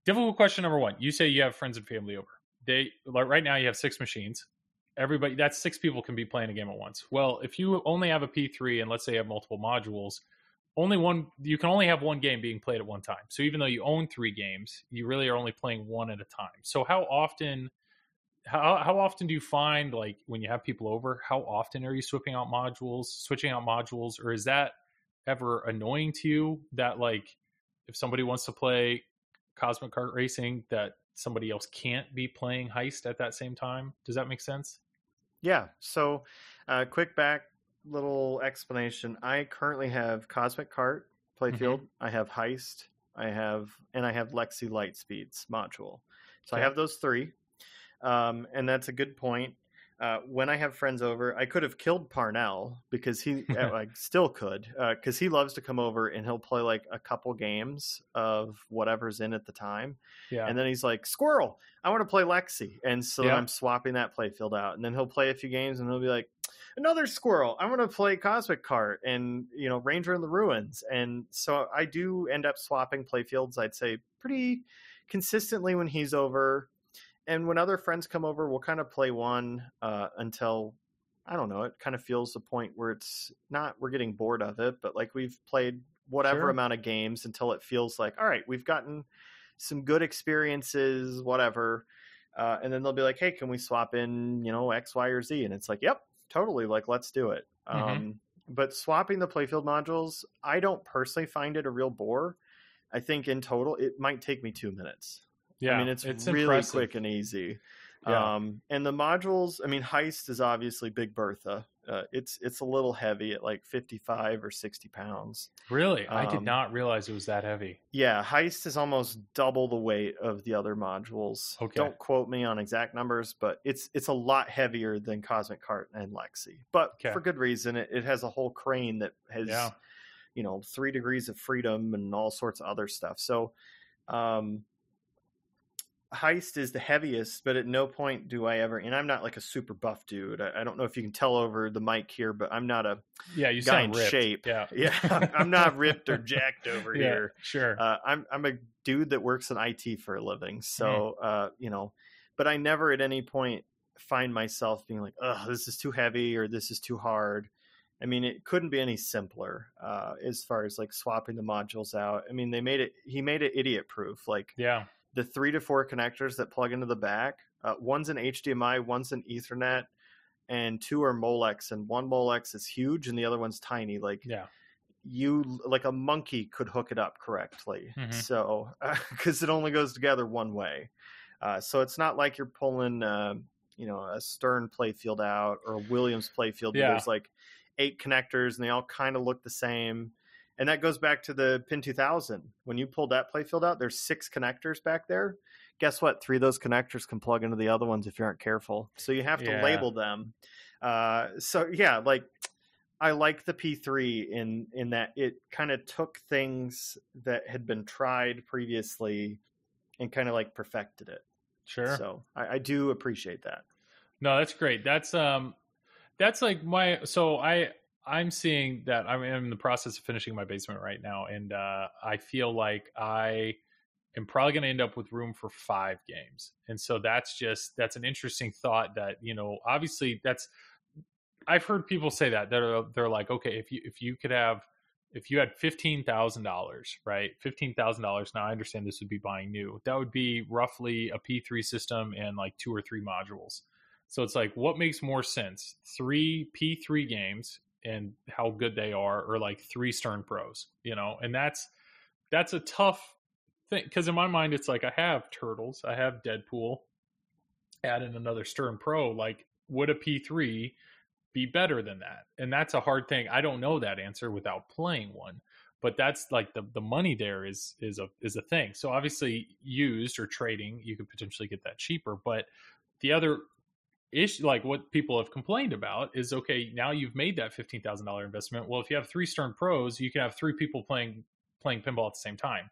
difficult question number one. You say you have friends and family over. They like right now you have six machines. Everybody that's six people can be playing a game at once. Well, if you only have a P3 and let's say you have multiple modules, only one you can only have one game being played at one time. So even though you own three games, you really are only playing one at a time. So how often how how often do you find like when you have people over, how often are you switching out modules, switching out modules, or is that ever annoying to you that like if somebody wants to play Cosmic Cart Racing that somebody else can't be playing Heist at that same time? Does that make sense? Yeah. So, uh, quick back little explanation. I currently have Cosmic Cart playfield. I have Heist. I have and I have Lexy Lightspeeds module. So I have those three, um, and that's a good point. Uh, when I have friends over, I could have killed Parnell because he, uh, I still could, because he loves to come over and he'll play like a couple games of whatever's in at the time. Yeah. And then he's like, Squirrel, I want to play Lexy. And so Yeah. I'm swapping that playfield out. And then he'll play a few games and he'll be like, Another squirrel, I want to play Cosmic Cart and, you know, Ranger in the Ruins. And so I do end up swapping playfields, I'd say, pretty consistently when he's over. And when other friends come over, we'll kind of play one uh, until, I don't know, it kind of feels the point where it's not, we're getting bored of it, but like we've played whatever Sure. amount of games until it feels like, all right, we've gotten some good experiences, whatever. Uh, and then they'll be like, hey, can we swap in, you know, X, Y, or Z? And it's like, yep, totally. Like, let's do it. Mhm. Um, but swapping the playfield modules, I don't personally find it a real bore. I think in total, it might take me two minutes. Yeah. I mean, it's, really impressive. quick and easy. Yeah. Um, and the modules, I mean, Heist is obviously Big Bertha. Uh, it's it's a little heavy at like fifty five or sixty pounds. Really? I did um, not realize it was that heavy. Yeah, Heist is almost double the weight of the other modules. Okay. Don't quote me on exact numbers, but it's it's a lot heavier than Cosmic Cart and Lexy. But Okay. for good reason. It, it has a whole crane that has Yeah. you know three degrees of freedom and all sorts of other stuff. So, um, heist is the heaviest, but at no point do I ever. And I'm not like a super buff dude. I, I don't know if you can tell over the mic here, but I'm not a Yeah, you guy in ripped. shape. Yeah. Yeah, I'm not ripped or jacked over Yeah, here. Sure. Uh, I'm I'm a dude that works in IT for a living, so Mm-hmm. uh, you know, but I never at any point find myself being like, "Oh, this is too heavy" or "This is too hard." I mean, it couldn't be any simpler uh, as far as like swapping the modules out. I mean, they made it. He made it idiot proof. Like yeah. The three to four connectors that plug into the back. Uh, one's an HDMI, one's an Ethernet, and two are Molex. And one Molex is huge, and the other one's tiny. Like Yeah. you, like a monkey could hook it up correctly. Mhm. So because it only goes together one way. Uh, so it's not like you're pulling, uh, you know, a Stern playfield out or a Williams playfield. Yeah. There's like eight connectors, and they all kind of look the same. And that goes back to the Pin 2000. When you pull that playfield out, there's six connectors back there. Guess what? Three of those connectors can plug into the other ones if you aren't careful. So you have to Yeah. label them. Uh, so yeah, like I like the P3 in in that it kind of took things that had been tried previously and kind of like perfected it. Sure. So I, I do appreciate that. No, that's great. That's um that's like my so I I'm seeing that I'm in the process of finishing my basement right now and uh I feel like I am probably going to end up with room for 5 games. And so that's just that's an interesting thought that, you know, obviously that's I've heard people say that they're they're like, okay, if you if you could have if you had fifteen thousand dollars, right? Fifteen thousand dollars. Now I understand this would be buying new. That would be roughly a P three system and like two or three modules. So it's like, what makes more sense? Three P three games and how good they are, or like three Stern Pros, you know? And that's that's a tough thing because in my mind, it's like I have Turtles, I have Deadpool, add in another Stern Pro. Like, would a P three be better than that? And that's a hard thing. I don't know that answer without playing one. But that's like the the money there is is a is a thing. So obviously used or trading, you could potentially get that cheaper. But the other issue like what people have complained about is okay now you've made that $15000 investment. Well if you have three stern pros you can have three people playing playing pinball at the same time.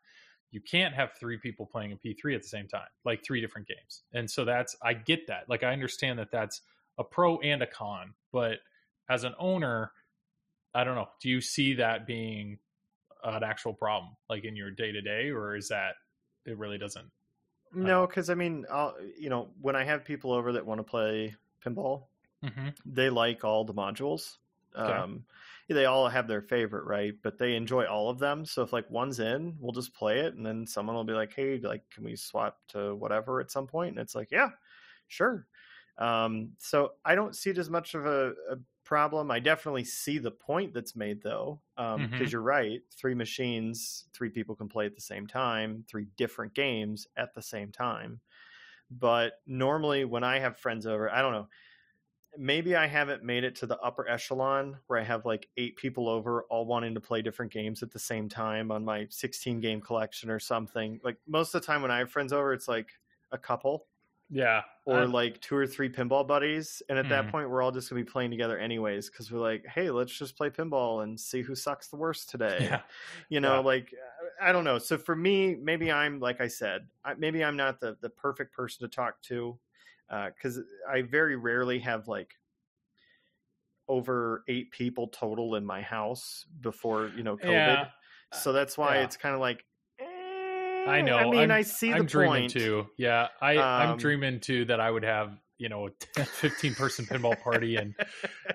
You can't have three people playing a p3 at the same time like three different games. And so that's i get that. Like i understand that that's a pro and a con but as an owner i don't know. Do you see that being an actual problem like in your day to day or is that it really doesn't No, because I mean, I'll, you know, when I have people over that want to play pinball, mm-hmm. they like all the modules. Okay. Um, they all have their favorite, right? But they enjoy all of them. So if like one's in, we'll just play it, and then someone will be like, "Hey, like, can we swap to whatever at some point?" And it's like, "Yeah, sure." Um, so I don't see it as much of a, a problem. I definitely see the point that's made, though, because Mhm. you're right. Three machines, three people can play at the same time, three different games at the same time. But normally, when I have friends over, I don't know maybe I haven't made it to the upper echelon where I have like eight people over all wanting to play different games at the same time on my 16 game collection or something. Like most of the time when I have friends over, it's like a couple yeah or I- like two or three pinball buddies. And at Hmm. that point, we're all just going to be playing together anyways because we're like, hey, let's just play pinball and see who sucks the worst today. yeah You know, Yeah. like I don't know. So for me, maybe I'm like I said, maybe I'm not the the perfect person to talk to because I very rarely have like over eight people total in my house before you know COVID. Yeah. So that's why it's kind of like. I know. I mean, I'm, I see the I'm dreaming point. too. Yeah, I, I'm Um, dreaming too that I would have you know a 15 person pinball party, and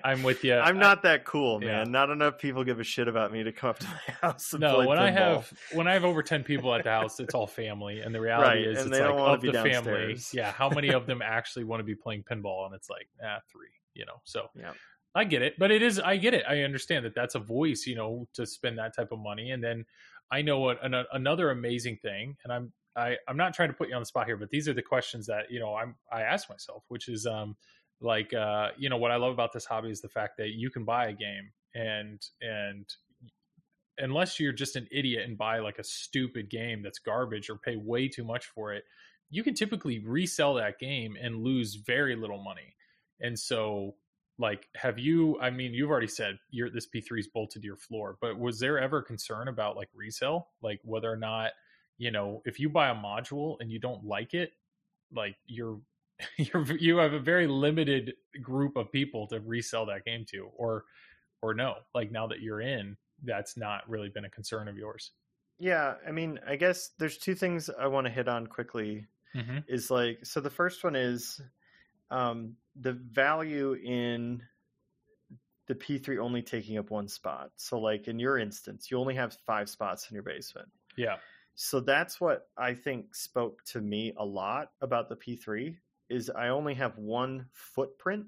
I'm with you. I'm not that cool, yeah. man. Not enough people give a shit about me to come up to my house and no, when I have when I have over 10 people at the house, it's all family, and the reality Right, is and it's like of the family. Yeah, how many of them actually want to be playing pinball? And it's like ah three, you know. So Yeah. I get it, but it is I get it. I understand that that's a voice, you know, to spend that type of money, and then I know what an, another amazing thing, and I'm I, I'm not trying to put you on the spot here, but these are the questions that you know I'm I ask myself, which is um like uh you know what I love about this hobby is the fact that you can buy a game and and unless you're just an idiot and buy like a stupid game that's garbage or pay way too much for it, you can typically resell that game and lose very little money. And so like have you I mean you've already said your this P3 is bolted to your floor, but was there ever concern about like resale? Like whether or not, you know, if you buy a module and you don't like it, like you're you're you have a very limited group of people to resell that game to, or or no, like now that you're in, that's not really been a concern of yours. Yeah, I mean, I guess there's two things I want to hit on quickly. Mm-hmm. Is like so the first one is um, the value in the P3 only taking up one spot. So like in your instance, you only have five spots in your basement. Yeah. So that's what I think spoke to me a lot about the P3 is I only have one footprint,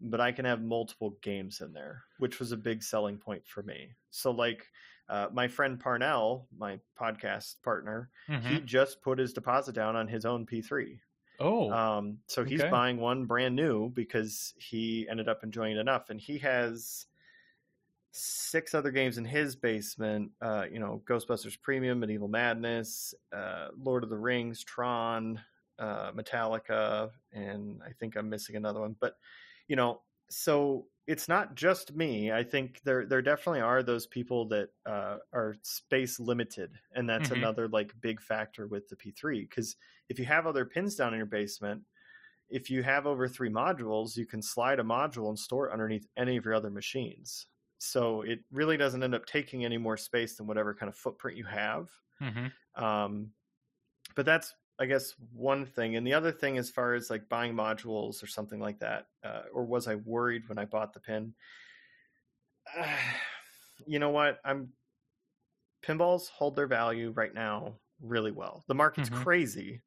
but I can have multiple games in there, which was a big selling point for me. So like uh, my friend Parnell, my podcast partner, Mm-hmm. he just put his deposit down on his own P3. Oh, Um, so he's okay. buying one brand new because he ended up enjoying it enough, and he has six other games in his basement. Uh, you know, Ghostbusters Premium, Medieval Madness, uh, Lord of the Rings, Tron, uh, Metallica, and I think I'm missing another one. But you know, so it's not just me. I think there there definitely are those people that uh, are space limited, and that's Mhm. another like big factor with the P3 because if you have other pins down in your basement, if you have over three modules, you can slide a module and store it underneath any of your other machines. So it really doesn't end up taking any more space than whatever kind of footprint you have. mm-hmm. Um, but that's, I guess, one thing. And the other thing, as far as like buying modules or something like that, uh, or was I worried when I bought the pin? you know what? I'm pinballs hold their value right now really well. The market's Mhm. crazy,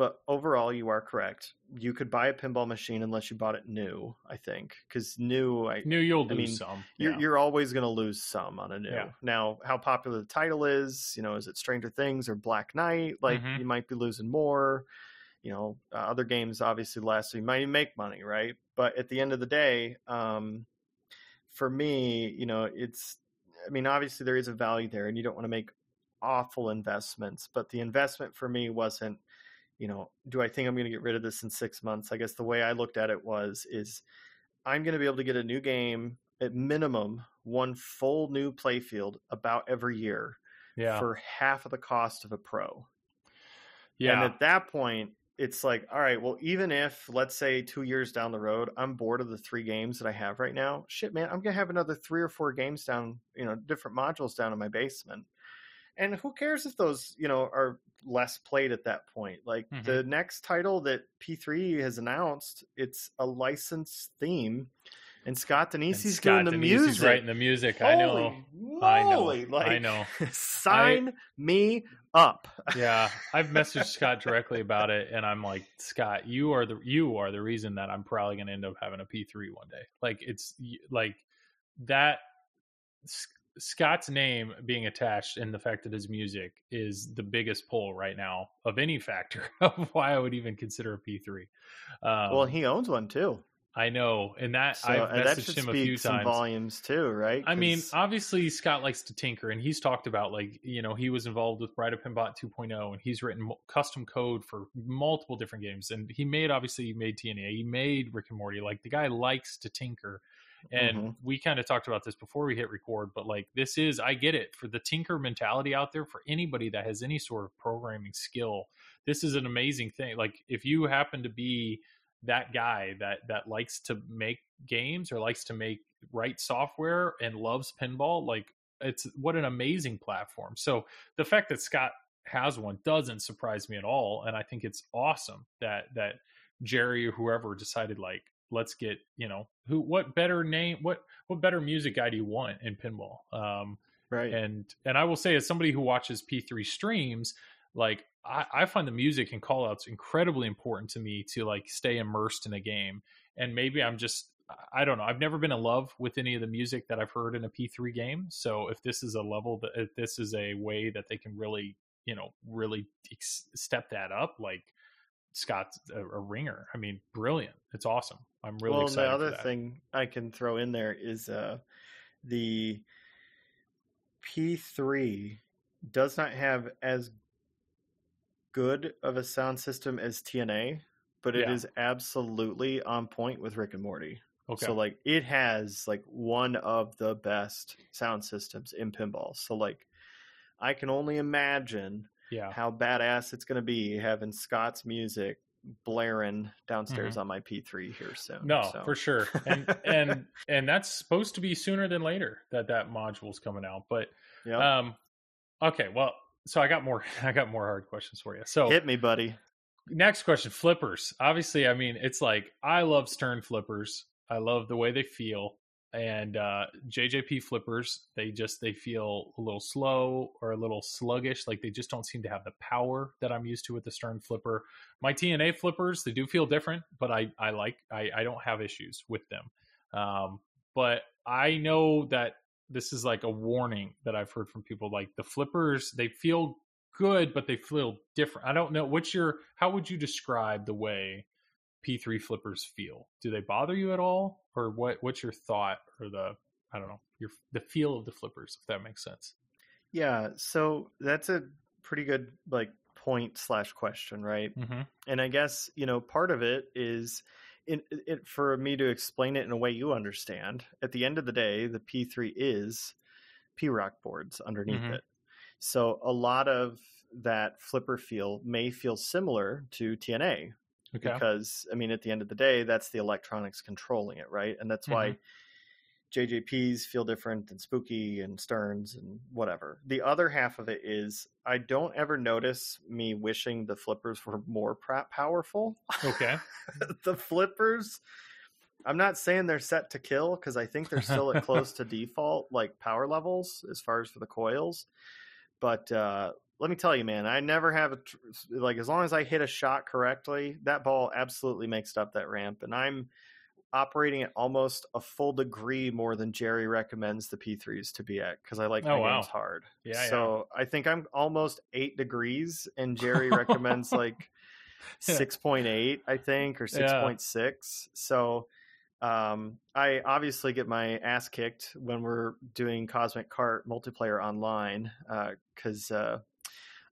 but overall, you are correct. You could buy a pinball machine unless you bought it new. I think because new, I New, you'll I lose mean, some. you're you're always going to lose some on a new. Yeah. Now, how popular the title is, you know, is it Stranger Things or Black Knight? Like Mhm. you might be losing more. You know, uh, other games obviously last, so you might even make money, right? But at the end of the day, um, for me, you know, it's. I mean, obviously there is a value there, and you don't want to make awful investments. But the investment for me wasn't, you know, do I think I'm going to get rid of this in six months? I guess the way I looked at it was, is I'm going to be able to get a new game at minimum one full new playfield about every year yeah. for half of the cost of a pro. yeah. And at that point, it's like, all right, well, even if let's say two years down the road, I'm bored of the three games that I have right now, shit, man, I'm gonna have another three or four games down, you know, different modules down in my basement. And who cares if those, you know, are less played at that point? Like Mhm. the next title that P3 has announced, it's a licensed theme, and Scott And Danesi's Scott doing the Danesi's music. writing the music. I know. Holy I know. Like, I know. sign me up. yeah, I've messaged Scott directly about it, and I'm like, Scott, you are the you are the reason that I'm probably going to end up having a P3 one day. Like it's like that. Scott's name being attached and the fact that his music is the biggest pull right now of any factor of why I would even consider a P3. Um, well, he owns one too. I know, and that So I've and that messaged should him a few some times. volumes too, right? I mean, obviously Scott likes to tinker, and he's talked about like you know he was involved with Bride of Pinbot 2.0, and he's written custom code for multiple different games, and he made obviously he made TNA, he made Rick and Morty. Like the guy likes to tinker, and Mhm. we kind of talked about this before we hit record, but like this is I get it for the tinker mentality out there for anybody that has any sort of programming skill. This is an amazing thing. Like if you happen to be that guy that that likes to make games or likes to make write software and loves pinball like it's what an amazing platform so the fact that scott has one doesn't surprise me at all and i think it's awesome that that gerry or whoever decided like let's get you know who what better name what what better music guy do you want in pinball um right. and and I will say as somebody who watches P3 streams, like I, I find the music and callouts incredibly important to me to like stay immersed in a game. And maybe I'm just I don't know. I've never been in love with any of the music that I've heard in a P3 game. So if this is a level that if this is a way that they can really you know really ex- step that up, like Scott's a, a ringer. I mean, brilliant. It's awesome. I'm really well, excited. the other thing I can throw in there is uh, the P3 does not have as good of a sound system as TNA, but it Yeah. is absolutely on point with Rick and Morty. okay. So like it has like one of the best sound systems in pinball. So like I can only imagine Yeah. how badass it's going to be having Scott's music blaring downstairs on my P3 here soon. Mm-hmm. No, so. for sure. And and and that's supposed to be sooner than later that that module's coming out. But yeah. um okay, well, so I got more I got more hard questions for you. So Hit me, buddy. next question, flippers. Obviously, I mean, it's like I love stern flippers. I love the way they feel. And uh JJP flippers, they just they feel a little slow or a little sluggish, like they just don't seem to have the power that I'm used to with the stern flipper. My TNA flippers, they do feel different, but I I like I I don't have issues with them. Um but I know that this is like a warning that I've heard from people like the flippers, they feel good, but they feel different. I don't know. What's your how would you describe the way P3 flippers feel? Do they bother you at all? Or what what's your thought or the I don't know, your the feel of the flippers, if that makes sense. Yeah. So that's a pretty good like point slash question, right? Mm-hmm. And I guess you know part of it is in it for me to explain it in a way you understand. At the end of the day, the P3 is P-ROC boards underneath Mhm. it. So a lot of that flipper feel may feel similar to TNA Okay. because I mean at the end of the day that's the electronics controlling it, right? And that's why JJPs feel different and Spooky and Sterns and whatever. The other half of it is I don't ever notice me wishing the flippers were more powerful. Okay. the flippers I'm not saying they're set to kill because I think they're still at close to default like power levels as far as for the coils. But uh, let me tell you, man, I never have a tr- like as long as I hit a shot correctly, that ball absolutely makes up that ramp, and I'm operating at almost a full degree more than Gerry recommends the P3s to be at because I like Oh, my wow. games hard. Yeah, so I think I'm almost eight degrees, and Gerry recommends like six point eight, I think, or Yeah. six point six. So um, I obviously get my ass kicked when we're doing Cosmic Cart multiplayer online because uh,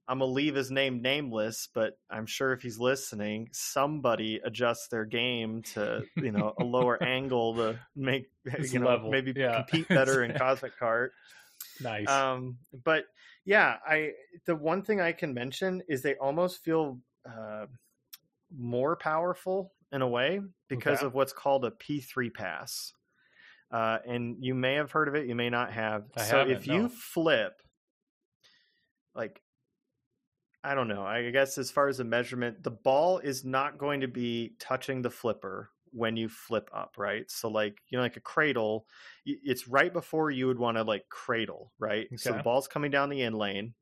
I'm gonna leave his name nameless, but I'm sure if he's listening, somebody adjusts their game to you know a lower angle to make It's you know level. maybe Yeah. compete better in Cosmic Cart. Nice. Um, but yeah, I the one thing I can mention is they almost feel uh, more powerful in a way because Okay. of what's called a P3 pass. Uh, and you may have heard of it, you may not have. I so if you flip, like, I don't know, I guess as far as the measurement, the ball is not going to be touching the flipper when you flip up, right? So, like, you know, like a cradle, it's right before you would want to like cradle, right? So the ball's coming down the in lane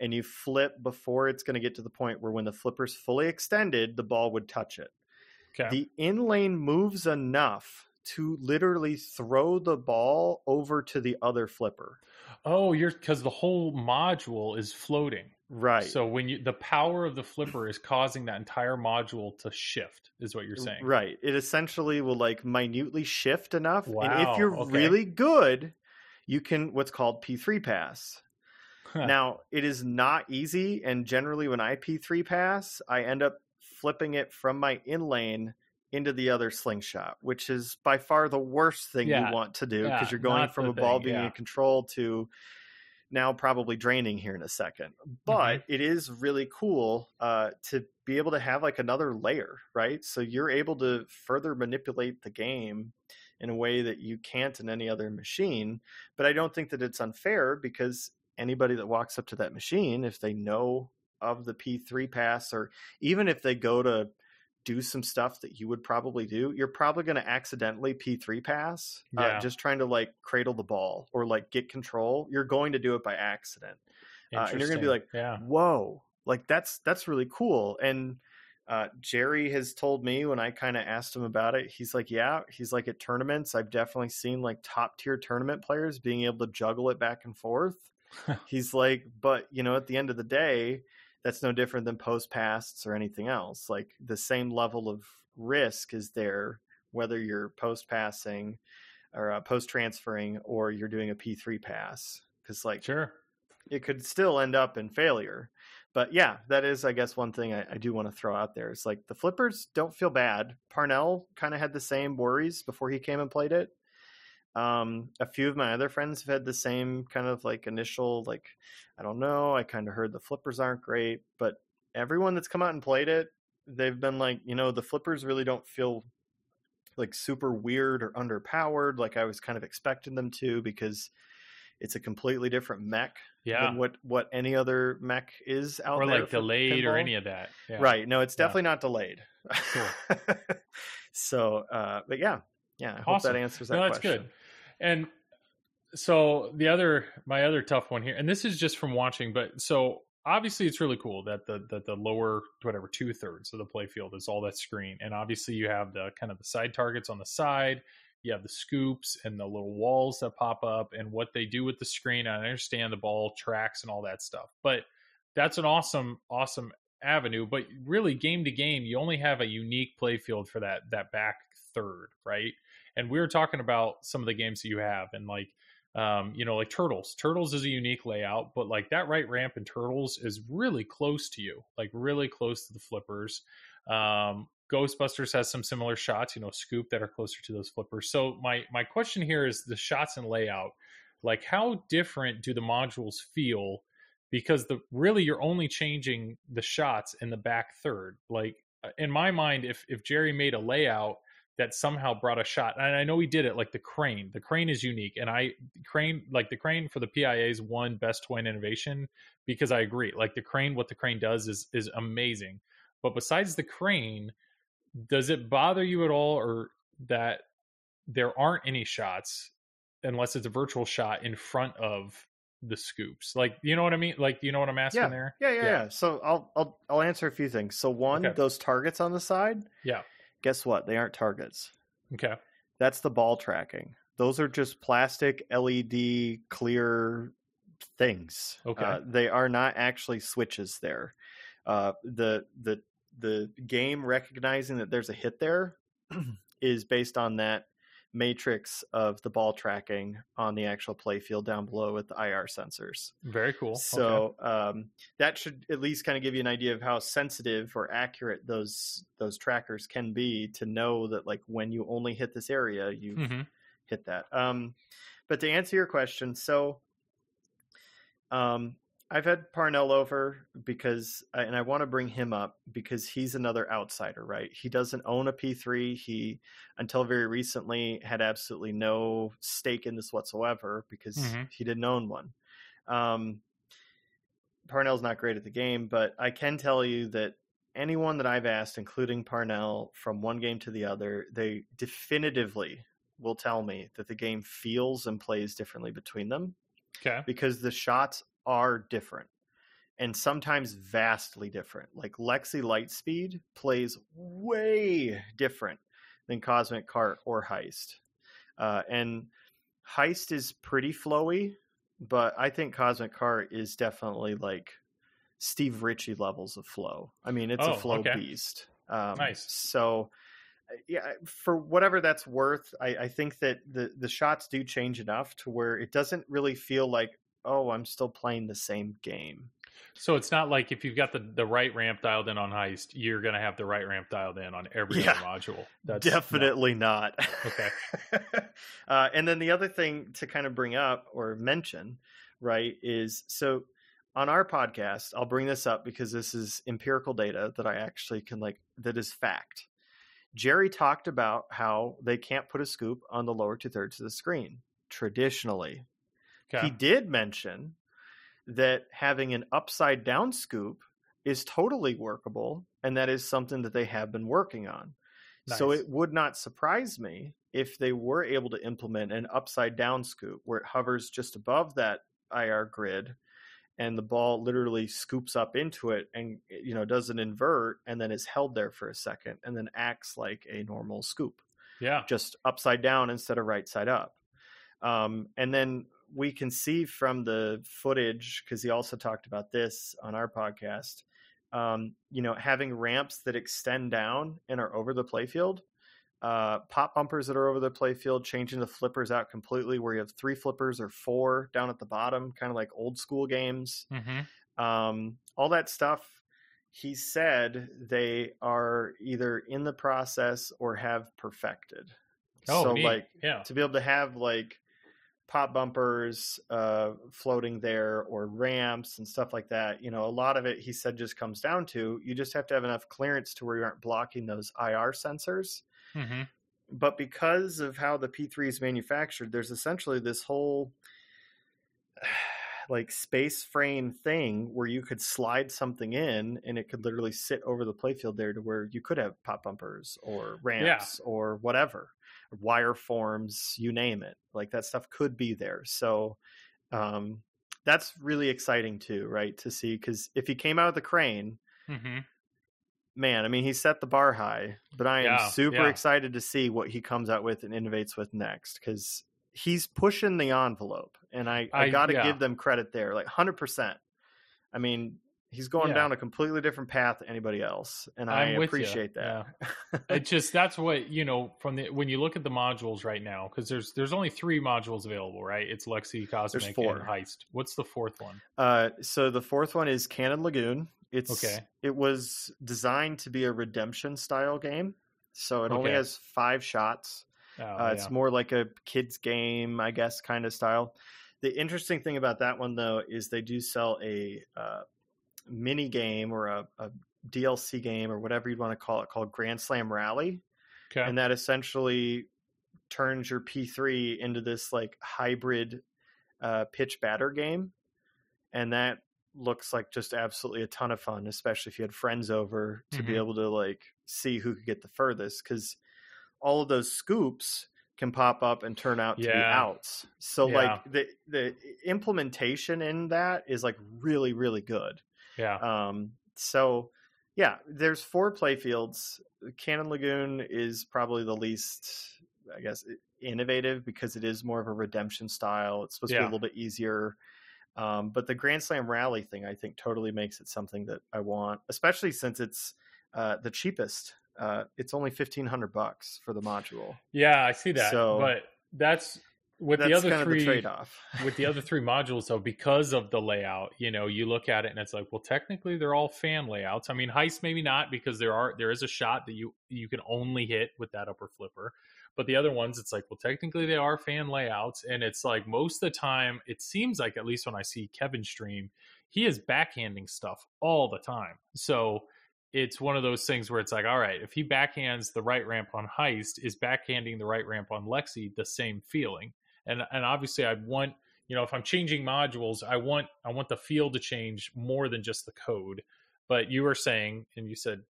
and you flip before it's going to get to the point where when the flipper's fully extended, the ball would touch it. okay. The in lane moves enough to literally throw the ball over to the other flipper. oh, you're because the whole module is floating. Right. So when you the power of the flipper is causing that entire module to shift, is what you're saying. Right. It essentially will like minutely shift enough. and if you're okay. really good, you can what's called P3 pass. Huh. Now, it is not easy. And generally, when I P3 pass, I end up flipping it from my in lane into the other slingshot, which is by far the worst thing Yeah, you want to do yeah, because you're going from a ball thing, being yeah. in control to now probably draining here in a second. But Mm-hmm. it is really cool uh, to be able to have like another layer, right? So you're able to further manipulate the game in a way that you can't in any other machine. But I don't think that it's unfair because anybody that walks up to that machine, if they know of the P3 pass, or even if they go to do some stuff that you would probably do, you're probably going to accidentally P3 pass, Yeah. uh, just trying to like cradle the ball or like get control. You're going to do it by accident. uh, and you're gonna be like, yeah. whoa like that's that's really cool and uh, gerry has told me when i kind of asked him about it he's like yeah he's like at tournaments i've definitely seen like top tier tournament players being able to juggle it back and forth he's like but you know at the end of the day that's no different than post pasts or anything else like the same level of risk is there whether you're post passing or uh, post transferring or you're doing a p3 pass because like Sure. it could still end up in failure. But yeah, that is, I guess, one thing I, I do want to throw out there. It's like the flippers don't feel bad. Parnell kind of had the same worries before he came and played it. Um, a few of my other friends have had the same kind of like initial like, I don't know. I kind of heard the flippers aren't great, but everyone that's come out and played it, they've been like, you know, the flippers really don't feel like super weird or underpowered like I was kind of expecting them to because it's a completely different mech Yeah. than what what any other mech is out Or there like for delayed or any of that. Yeah. Right. No, it's Yeah. definitely not delayed. so, uh, but yeah, yeah. I hope that answers that No, that's question. good. And so the other, my other tough one here, and this is just from watching, but so obviously it's really cool that the that the lower whatever two thirds of the play field is all that screen, and obviously you have the kind of the side targets on the side. You have the scoops and the little walls that pop up, and what they do with the screen. I understand the ball tracks and all that stuff, but that's an awesome, awesome avenue. But really, game to game, you only have a unique play field for that that back third, right? And we were talking about some of the games that you have, and like, um, you know, like Turtles. Turtles is a unique layout, but like that right ramp in Turtles is really close to you, like really close to the flippers. Um, Ghostbusters has some similar shots, you know, scoop that are closer to those flippers. So my my question here is the shots and layout. Like, how different do the modules feel? Because the really you're only changing the shots in the back third. Like in my mind, if if Gerry made a layout that somehow brought a shot, and I know he did it, like the crane. The crane is unique, and I crane like the crane for the TWIPYs won best toy and innovation because I agree. Like the crane, what the crane does is is amazing. But besides the crane, does it bother you at all, or that there aren't any shots unless it's a virtual shot in front of the scoops? Like, you know what I mean? Like, you know what I'm asking Yeah. there? Yeah, yeah, Yeah. yeah. So I'll I'll I'll answer a few things. So one, Okay. those targets on the side. Yeah. Guess what? They aren't targets. Okay. That's the ball tracking. Those are just plastic LED clear things. Okay. Uh, they are not actually switches there. Uh, the the the game recognizing that there's a hit there is based on that matrix of the ball tracking on the actual play field down below with the IR sensors. Very cool. Okay. So um, that should at least kind of give you an idea of how sensitive or accurate those those trackers can be to know that like when you only hit this area, you Mhm. hit that. Um, but to answer your question, so um, I've had Parnell over because, and I want to bring him up because he's another outsider, right? He doesn't own a P3. He, until very recently, had absolutely no stake in this whatsoever because Mhm. he didn't own one. Um, Parnell's not great at the game, but I can tell you that anyone that I've asked, including Parnell, from one game to the other, they definitively will tell me that the game feels and plays differently between them Okay. because the shots are different and sometimes vastly different. Like Lexy Lightspeed plays way different than Cosmic Cart or Heist. Uh, and Heist is pretty flowy, but I think Cosmic Cart is definitely like Steve Ritchie levels of flow. I mean, it's Oh, a flow okay. beast. Um, Nice. So, uh, yeah, for whatever that's worth, I, I think that the the shots do change enough to where it doesn't really feel like, oh, I'm still playing the same game. So it's not like if you've got the, the right ramp dialed in on heist, you're going to have the right ramp dialed in on every Yeah. other module. That's. Definitely not. Okay. uh, and then the other thing to kind of bring up or mention, right, is so on our podcast, I'll bring this up because this is empirical data that I actually can like, that is fact. Gerry talked about how they can't put a scoop on the lower two thirds of the screen traditionally. Okay. He did mention that having an upside down scoop is totally workable, and that is something that they have been working on. So it would not surprise me if they were able to implement an upside down scoop where it hovers just above that IR grid and the ball literally scoops up into it and you know does an invert and then is held there for a second and then acts like a normal scoop yeah. just upside down instead of right side up. Um, and then we can see from the footage, because he also talked about this on our podcast, um, you know, having ramps that extend down and are over the playfield, uh, pop bumpers that are over the playfield, changing the flippers out completely, where you have three flippers or four down at the bottom, kind of like old school games hmm um, all that stuff he said they are either in the process or have perfected. Oh, so neat. like yeah, to be able to have like pop bumpers uh floating there or ramps and stuff like that you know a lot of it he said just comes down to you just have to have enough clearance to where you aren't blocking those ir sensors. Hmm but because of how the p3 is manufactured there's essentially this whole like space frame thing where you could slide something in and it could literally sit over the playfield there to where you could have pop bumpers or ramps or whatever wire forms you name it like that stuff could be there so um that's really exciting too right to see because if he came out of the crane hmm man i mean he set the bar high but i am Yeah, super yeah. excited to see what he comes out with and innovates with next because he's pushing the envelope and i, I, I- gotta yeah. give them credit there like 100% i mean he's going Yeah. down a completely different path than anybody else and i I'm ya, appreciate that it just that's what you know from the when you look at the modules right now because there's there's only three modules available right it's lexy cosmic and heist what's the fourth one Uh, so the fourth one is Cannon Lagoon. It's Okay. it was designed to be a redemption style game, so it only has five shots. oh, Uh, It's more like a kids game, I guess, kind of style. The interesting thing about that one, though, is they do sell a uh, mini game or a, a DLC game or whatever you'd want to call it called Grand Slam Rally, okay and that essentially turns your P3 into this like hybrid uh, pitch batter game, and that looks like just absolutely a ton of fun, especially if you had friends over to be Mhm. able to like see who could get the furthest because all of those scoops can pop up and turn out to be outs. So Yeah. like the the implementation in that is like really really good. Yeah Um, so yeah, there's four playfields. Cannon Lagoon is probably the least, I guess, innovative because it is more of a redemption style. It's supposed to be a little bit easier. Um, but the Grand Slam Rally thing, I think, totally makes it something that I want, especially since it's uh, the cheapest. Uh, it's only fifteen hundred bucks for the module. yeah i see that So- but that's with That's the other kind three trade off. with the other three modules though because of the layout you know you look at it and it's like well technically they're all fan layouts. I mean heist maybe not because there are there is a shot that you you can only hit with that upper flipper. But the other ones it's like well technically they are fan layouts. And it's like most of the time it seems like at least when i see kevin stream he is backhanding stuff all the time. So it's one of those things where it's like all right if he backhands the right ramp on heist is backhanding the right ramp on lexy the same feeling and and obviously i want you know if i'm changing modules i want i want the feel to change more than just the code but you were saying and you said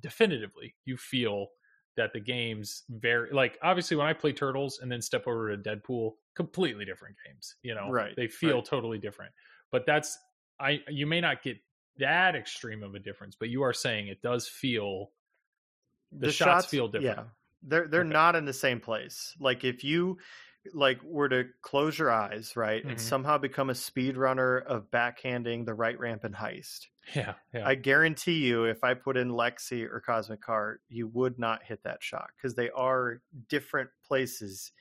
definitively you feel that the games very like obviously when i play turtles and then step over to deadpool completely different games you know Right, they feel right. totally different but that's i you may not get that extreme of a difference but you are saying it does feel the, shots, feel different Yeah, they're they're Okay. not in the same place. Like if you like were to close your eyes, right, Mhm. and somehow become a speed runner of backhanding the right ramp and heist, yeah yeah I guarantee you, if I put in Lexy or Cosmic Cart, you would not hit that shot because they are different places,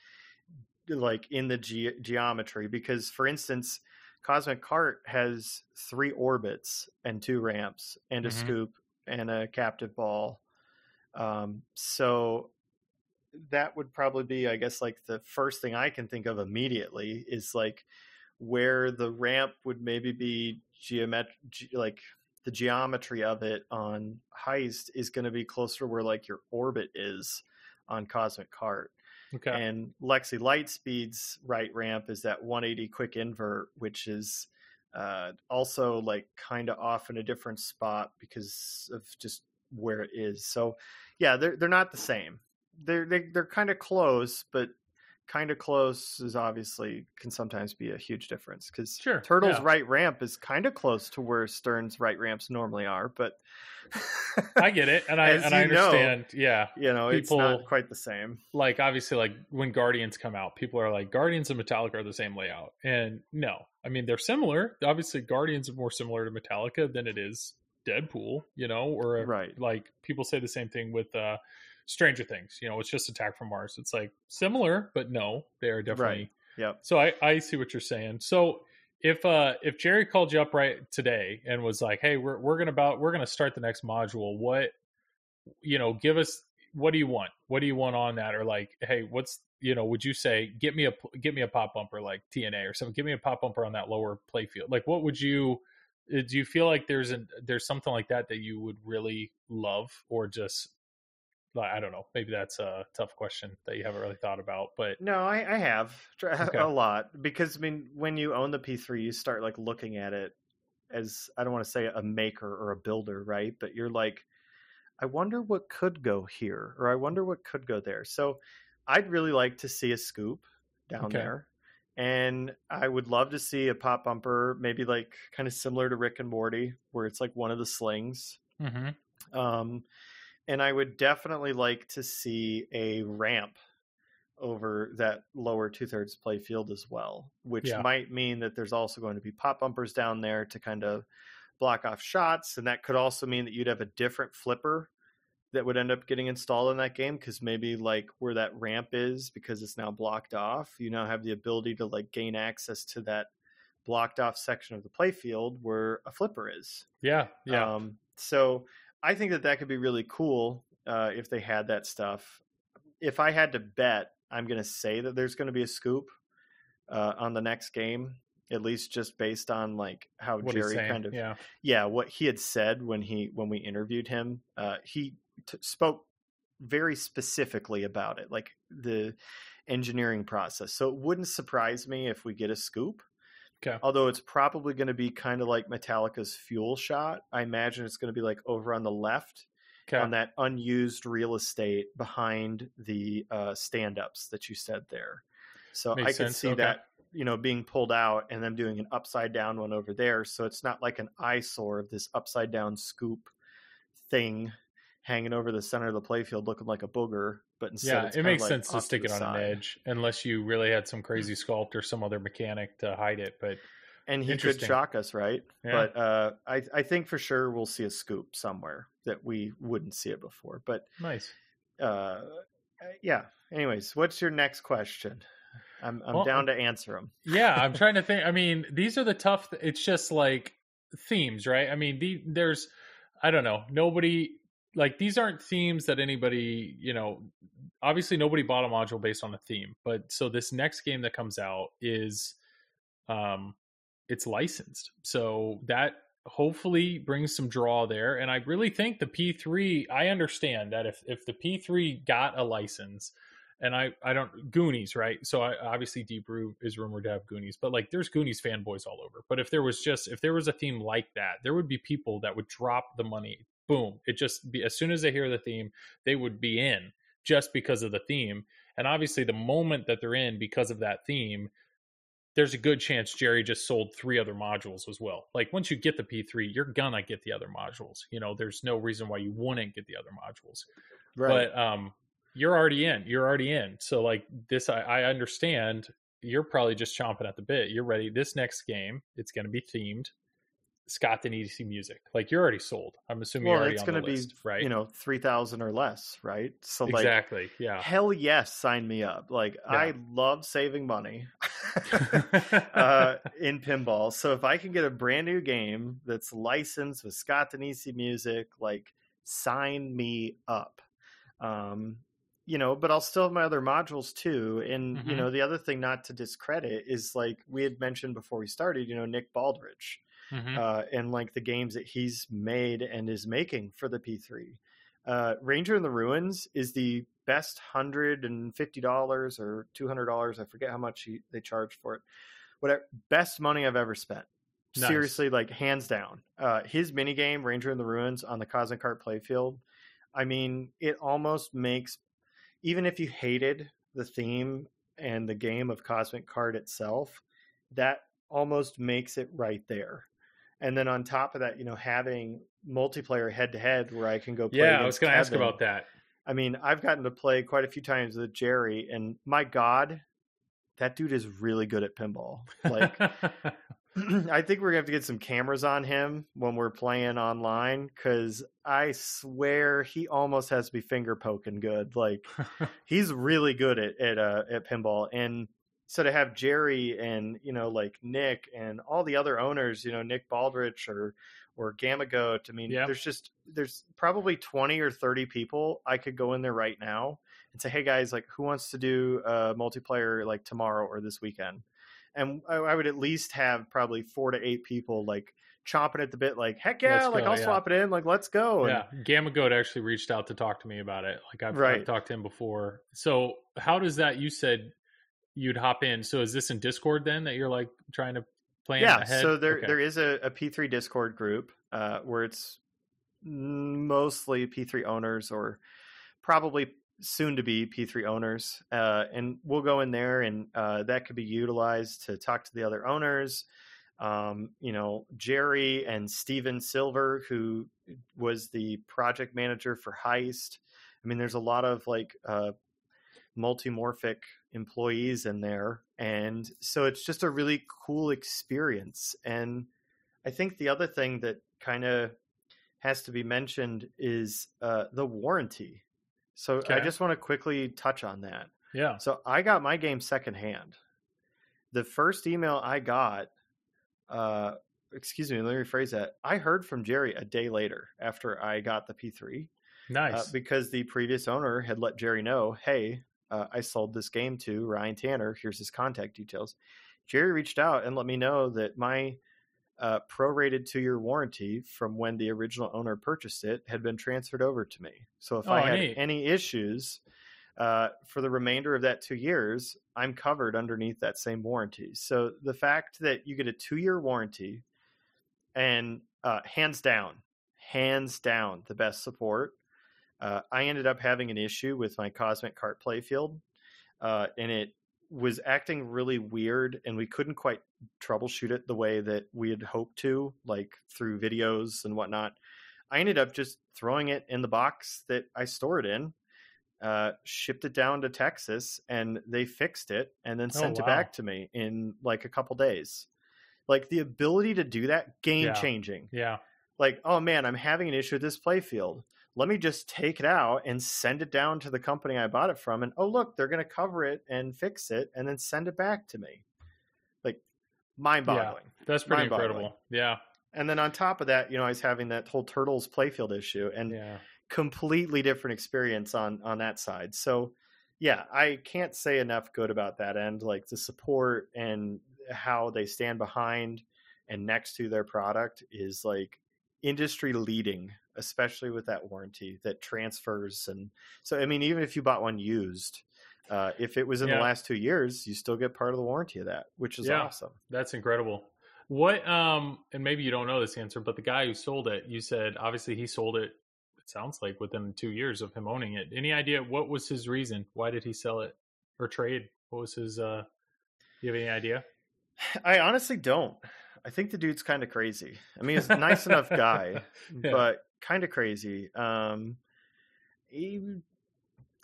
like in the ge- geometry. Because, for instance, Cosmic Cart has three orbits and two ramps and a Mhm. scoop and a captive ball. Um, so that would probably be, I guess, like the first thing I can think of immediately is like where the ramp would maybe be geometric, ge- like the geometry of it on heist is going to be closer to where like your orbit is on cosmic cart. Okay. And lexy lightspeed's right ramp is that 180 quick invert which is uh, also like kind of off in a different spot because of just where it is. So yeah they're, they're not the same they're they, they're kind of close but kind of close is obviously can sometimes be a huge difference because Sure, turtle's yeah. right ramp is kind of close to where stern's right ramps normally are but i get it and i and i you know, understand yeah you know it's people- not quite the same like obviously like when guardians come out people are like guardians and metallica are the same layout and no i mean they're similar obviously guardians are more similar to metallica than it is deadpool you know or Right. like people say the same thing with uh stranger things you know it's just attack from mars it's like similar but no they are definitely yep so I, I see what you're saying. So if uh if Gerry called you up right today and was like, "Hey, we're we're gonna about we're gonna start the next module," what you know, give us what do you want? What do you want on that? Or like, hey, what's you know? Would you say get me a get me a pop bumper like TNA or something? Give me a pop bumper on that lower play field. Like, what would you? uh, Do you feel like there's a there's something like that that you would really love, or just I don't know? Maybe that's a tough question that you haven't really thought about. But No, I, I have Okay. a lot because I mean, when you own the P3, you start like looking at it as I don't want to say a maker or a builder, right? But you're like, I wonder what could go here, or I wonder what could go there. So I'd really like to see a scoop down Okay. there. And I would love to see a pop bumper, maybe like kind of similar to Rick and Morty, where it's like one of the slings. Mhm. Um, and I would definitely like to see a ramp over that lower two thirds play field as well, which Yeah. might mean that there's also going to be pop bumpers down there to kind of block off shots. And that could also mean that you'd have a different flipper that would end up getting installed in that game because maybe like where that ramp is because it's now blocked off you now have the ability to like gain access to that blocked off section of the playfield where a flipper is yeah, yeah, um, so I think that that could be really cool uh, if they had that stuff. If I had to bet, I'm going to say that there's going to be a scoop uh, on the next game, at least just based on like how what Gerry kind of yeah, yeah what he had said when he when we interviewed him. Uh, he t- spoke very specifically about it, like the engineering process. So it wouldn't surprise me if we get a scoop. Okay. Although it's probably going to be kind of like Metallica's fuel shot. I imagine it's going to be like over on the left okay, on that unused real estate behind the uh, stand ups that you said there. So Makes I could sense. see Okay. that, you know, being pulled out and them doing an upside down one over there. So it's not like an eyesore of this upside down scoop thing hanging over the center of the playfield looking like a booger. But instead, yeah. It makes like, sense to stick it on an edge, unless you really had some crazy sculpt or some other mechanic to hide it. But and he could shock us, right? Yeah. But uh, I, I think for sure we'll see a scoop somewhere that we wouldn't see it before. But nice. uh, yeah. Anyways, what's your next question? I'm I'm Well, down to answer them. yeah i'm trying to think i mean these are the tough it's just like themes right i mean the, there's i don't know nobody like these aren't themes that anybody you know obviously nobody bought a module based on a theme but so this next game that comes out is um it's licensed so that hopefully brings some draw there and i really think the p3 i understand that if if the p3 got a license and I I don't Goonies right. So I, obviously Deep Root is rumored to have Goonies, but like there's Goonies fanboys all over. But if there was just if there was a theme like that, there would be people that would drop the money. Boom! It just be as soon as they hear the theme, they would be in just because of the theme. And obviously, the moment that they're in because of that theme, there's a good chance Gerry just sold three other modules as well. Like once you get the P3, you're gonna get the other modules. You know, there's no reason why you wouldn't get the other modules right but um you're already in you're already in so like this I, I understand you're probably just chomping at the bit you're ready this next game it's going to be themed scott edc music like you're already sold i'm assuming well, you're already it's going to be list, right you know three thousand or less, right? So like exactly yeah hell yes, sign me up. Like Yeah. I love saving money uh, in pinball. So if I can get a brand new game that's licensed with Scott Danesi music, like sign me up. Um, you know, but I'll still have my other modules too. And you Mhm. know, the other thing not to discredit is like we had mentioned before we started. You know, Nick Baldridge Mhm. uh, and like the games that he's made and is making for the P3. Uh, Ranger in the Ruins is the best hundred and fifty dollars or two hundred dollars. I forget how much he, they charge for it. Whatever, best money I've ever spent. Nice. Seriously, like hands down. Uh, his minigame, Ranger in the Ruins on the Cosmic Cart playfield. I mean, it almost makes even if you hated the theme and the game of Cosmic Cart itself, that almost makes it right there. And then on top of that, you know, having multiplayer head to head where I can go play. yeah i was going to ask about that I mean, I've gotten to play quite a few times with Gerry, and my God, that dude is really good at pinball. Like, I think we're gonna have to get some cameras on him when we're playing online because I swear he almost has to be finger poking good. Like, he's really good at at uh, at pinball, and so to have Gerry and you know like Nick and all the other owners, you know Nick Baldridge or or Gamma Goat. I mean, there's just there's probably 20 or 30 people I could go in there right now and say, "Hey guys, like who wants to do a multiplayer like tomorrow or this weekend?" And I, I would at least have probably four to eight people like chomping at the bit, like, "Heck yeah, like I'll yeah. swap it in, like let's go." And- Yeah, Gamma Goat actually reached out to talk to me about it. Like I've, I've talked to him before. So how does that? You said you'd hop in. So is this in Discord then that you're like trying to plan yeah ahead? so there Okay. there is a, a p3 discord group uh, where it's mostly p3 owners or probably soon to be p3 owners uh, and we'll go in there and uh, that could be utilized to talk to the other owners um, you know gerry and steven silver who was the project manager for heist i mean there's a lot of like uh, multimorphic employees in there and so it's just a really cool experience and i think the other thing that kind of has to be mentioned is uh, the warranty so i just want to quickly touch on that yeah. so i got my game secondhand the first email i got uh, excuse me let me rephrase that i heard from gerry a day later after i got the p3 Nice. uh, because the previous owner had let Gerry know, hey, uh, I sold this game to Ryan Tanner. Here's his contact details. Gerry reached out and let me know that my uh, prorated two year warranty from when the original owner purchased it had been transferred over to me. So if I Oh, had neat. any issues uh, for the remainder of that two years, I'm covered underneath that same warranty. So the fact that you get a two year warranty and uh, hands down, hands down, the best support. Uh, I ended up having an issue with my Cosmic Cart playfield, uh, and it was acting really weird, and we couldn't quite troubleshoot it the way that we had hoped to, like through videos and whatnot. I ended up just throwing it in the box that I stored in, uh, shipped it down to Texas, and they fixed it and then Oh, sent it back to me in like a couple days. Like the ability to do that, game Yeah. changing yeah. like, oh man, I'm having an issue with this playfield. Let me just take it out and send it down to the company I bought it from. And oh, look, they're going to cover it and fix it and then send it back to me. Like, mind boggling. That's pretty incredible. Yeah. And then on top of that, you know, I was having that whole Turtles playfield issue and Yeah. completely different experience on on that side. So, yeah, I can't say enough good about that end. Like the support and how they stand behind and next to their product is like industry leading, especially with that warranty that transfers. And so, I mean, even if you bought one used, uh, if it was in Yeah. the last two years, you still get part of the warranty of that, which is Yeah. awesome. That's incredible. What um and maybe you don't know this answer, but the guy who sold it, you said obviously he sold it it sounds like within 2 years of him owning it. Any idea what was his reason? Why did he sell it or trade? What was his uh you have any idea? I honestly don't. I think the dude's kind of crazy. I mean, he's a nice enough guy, Yeah. but kind of crazy. Um, he,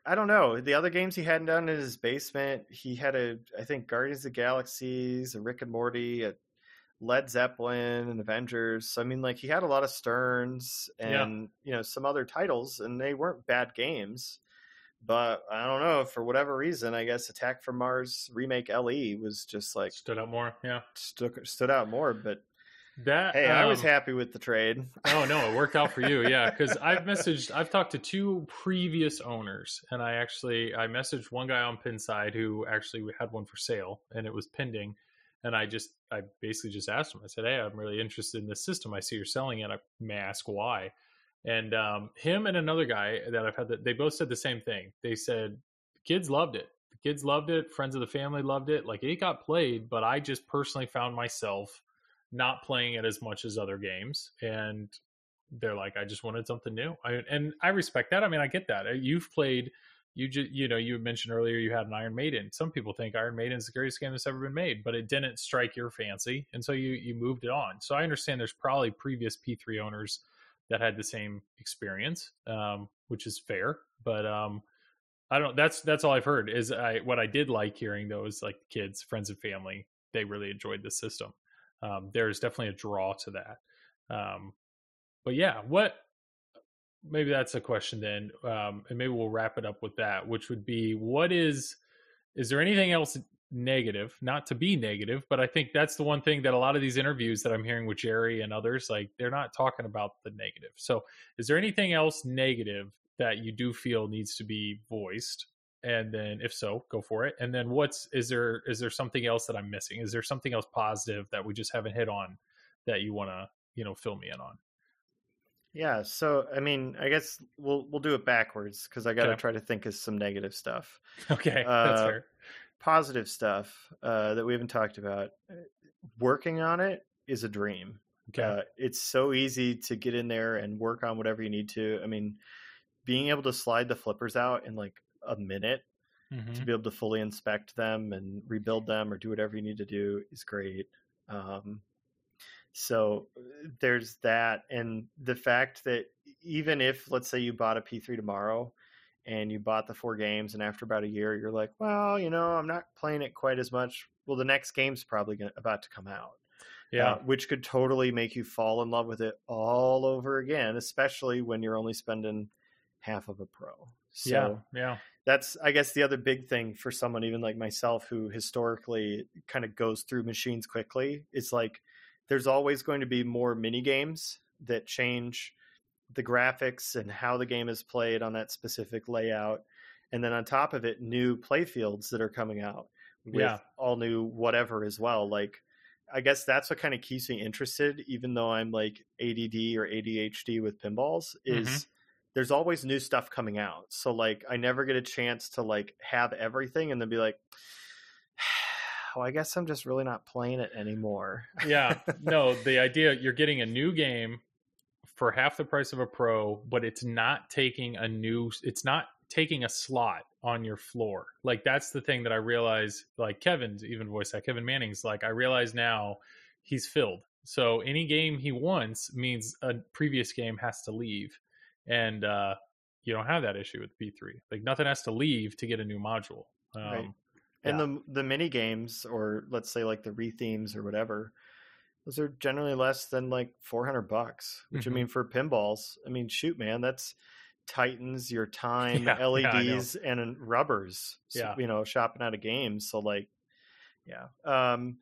I don't know. The other games he had done in his basement, he had a, I think, Guardians of the Galaxies, a Rick and Morty, a Led Zeppelin, and Avengers. So, I mean, like he had a lot of Sterns Yeah. and you know some other titles, and they weren't bad games. But I don't know for whatever reason. I guess Attack from Mars remake LE was just like Stood out more. Yeah. stuck, stood out more. But That hey, I was um, happy with the trade. Oh no, it worked out for you, yeah. Because I've messaged, I've talked to two previous owners, and I actually I messaged one guy on Pinside who actually had one for sale, and it was pending. And I just, I basically just asked him. I said, "Hey, I'm really interested in this system. I see you're selling it. I may ask why." And um, him and another guy that I've had, that they both said the same thing. They said the kids loved it. The kids loved it. Friends of the family loved it. Like it got played, but I just personally found myself not playing it as much as other games and they're like i just wanted something new. I, and i respect that i mean i get that Uh, you've played you just you know you mentioned earlier you had an iron maiden some people think iron maiden is the greatest game that's ever been made but it didn't strike your fancy and so you you moved it on so i understand there's probably previous p3 owners that had the same experience um, which is fair but um i don't that's that's all i've heard is i what i did like hearing though is like kids friends and family they really enjoyed the system um, there's definitely a draw to that. Um, but yeah, what maybe that's a question then, um, and maybe we'll wrap it up with that, which would be what is is there anything else negative, not to be negative, but I think that's the one thing that a lot of these interviews that I'm hearing with Gerry and others, like they're not talking about the negative. So, is there anything else negative that you do feel needs to be voiced? And then, if so, go for it. And then, what's is there is there something else that I'm missing? Is there something else positive that we just haven't hit on that you want to you know fill me in on? Yeah, so I mean, I guess we'll we'll do it backwards because I got to Okay. try to think of some negative stuff. Okay, that's Uh, fair. Positive stuff uh, that we haven't talked about. uh, Working on it is a dream. Okay, Uh, it's so easy to get in there and work on whatever you need to. I mean, being able to slide the flippers out in like a minute Mhm. to be able to fully inspect them and rebuild them or do whatever you need to do is great. Um, so uh, there's that, and the fact that even if, let's say, you bought a P3 tomorrow and you bought the four games, and after about a year, you're like, well, you know, I'm not playing it quite as much. Well, the next game's probably gonna, about to come out yeah, uh, which could totally make you fall in love with it all over again, especially when you're only spending half of a pro. So yeah, yeah, that's, I guess, the other big thing for someone even like myself who historically kind of goes through machines quickly. It's like there's always going to be more mini games that change the graphics and how the game is played on that specific layout. And then on top of it, new playfields that are coming out with Yeah. all new whatever as well. Like, I guess that's what kind of keeps me interested, even though I'm like ADD or ADHD with pinballs, is Mhm. There's always new stuff coming out. So like I never get a chance to like have everything and then be like, well, I guess I'm just really not playing it anymore. yeah. No, the idea you're getting a new game for half the price of a pro, but it's not taking a new. It's not taking a slot on your floor. Like that's the thing that I realize. Like Kevin's even voice that Kevin Manning's like I realize now he's filled. So any game he wants means a previous game has to leave, and uh, you don't have that issue with P3. Like nothing has to leave to get a new module. Um, Right. And the the mini games, or let's say like the rethemes or whatever, those are generally less than like four hundred bucks. Which Mhm. I mean, for pinballs, I mean, shoot, man, that's tightens your time, Yeah, yeah, LEDs, and uh, rubbers. so, Yeah. you know, shopping out of games. So like, yeah. Um,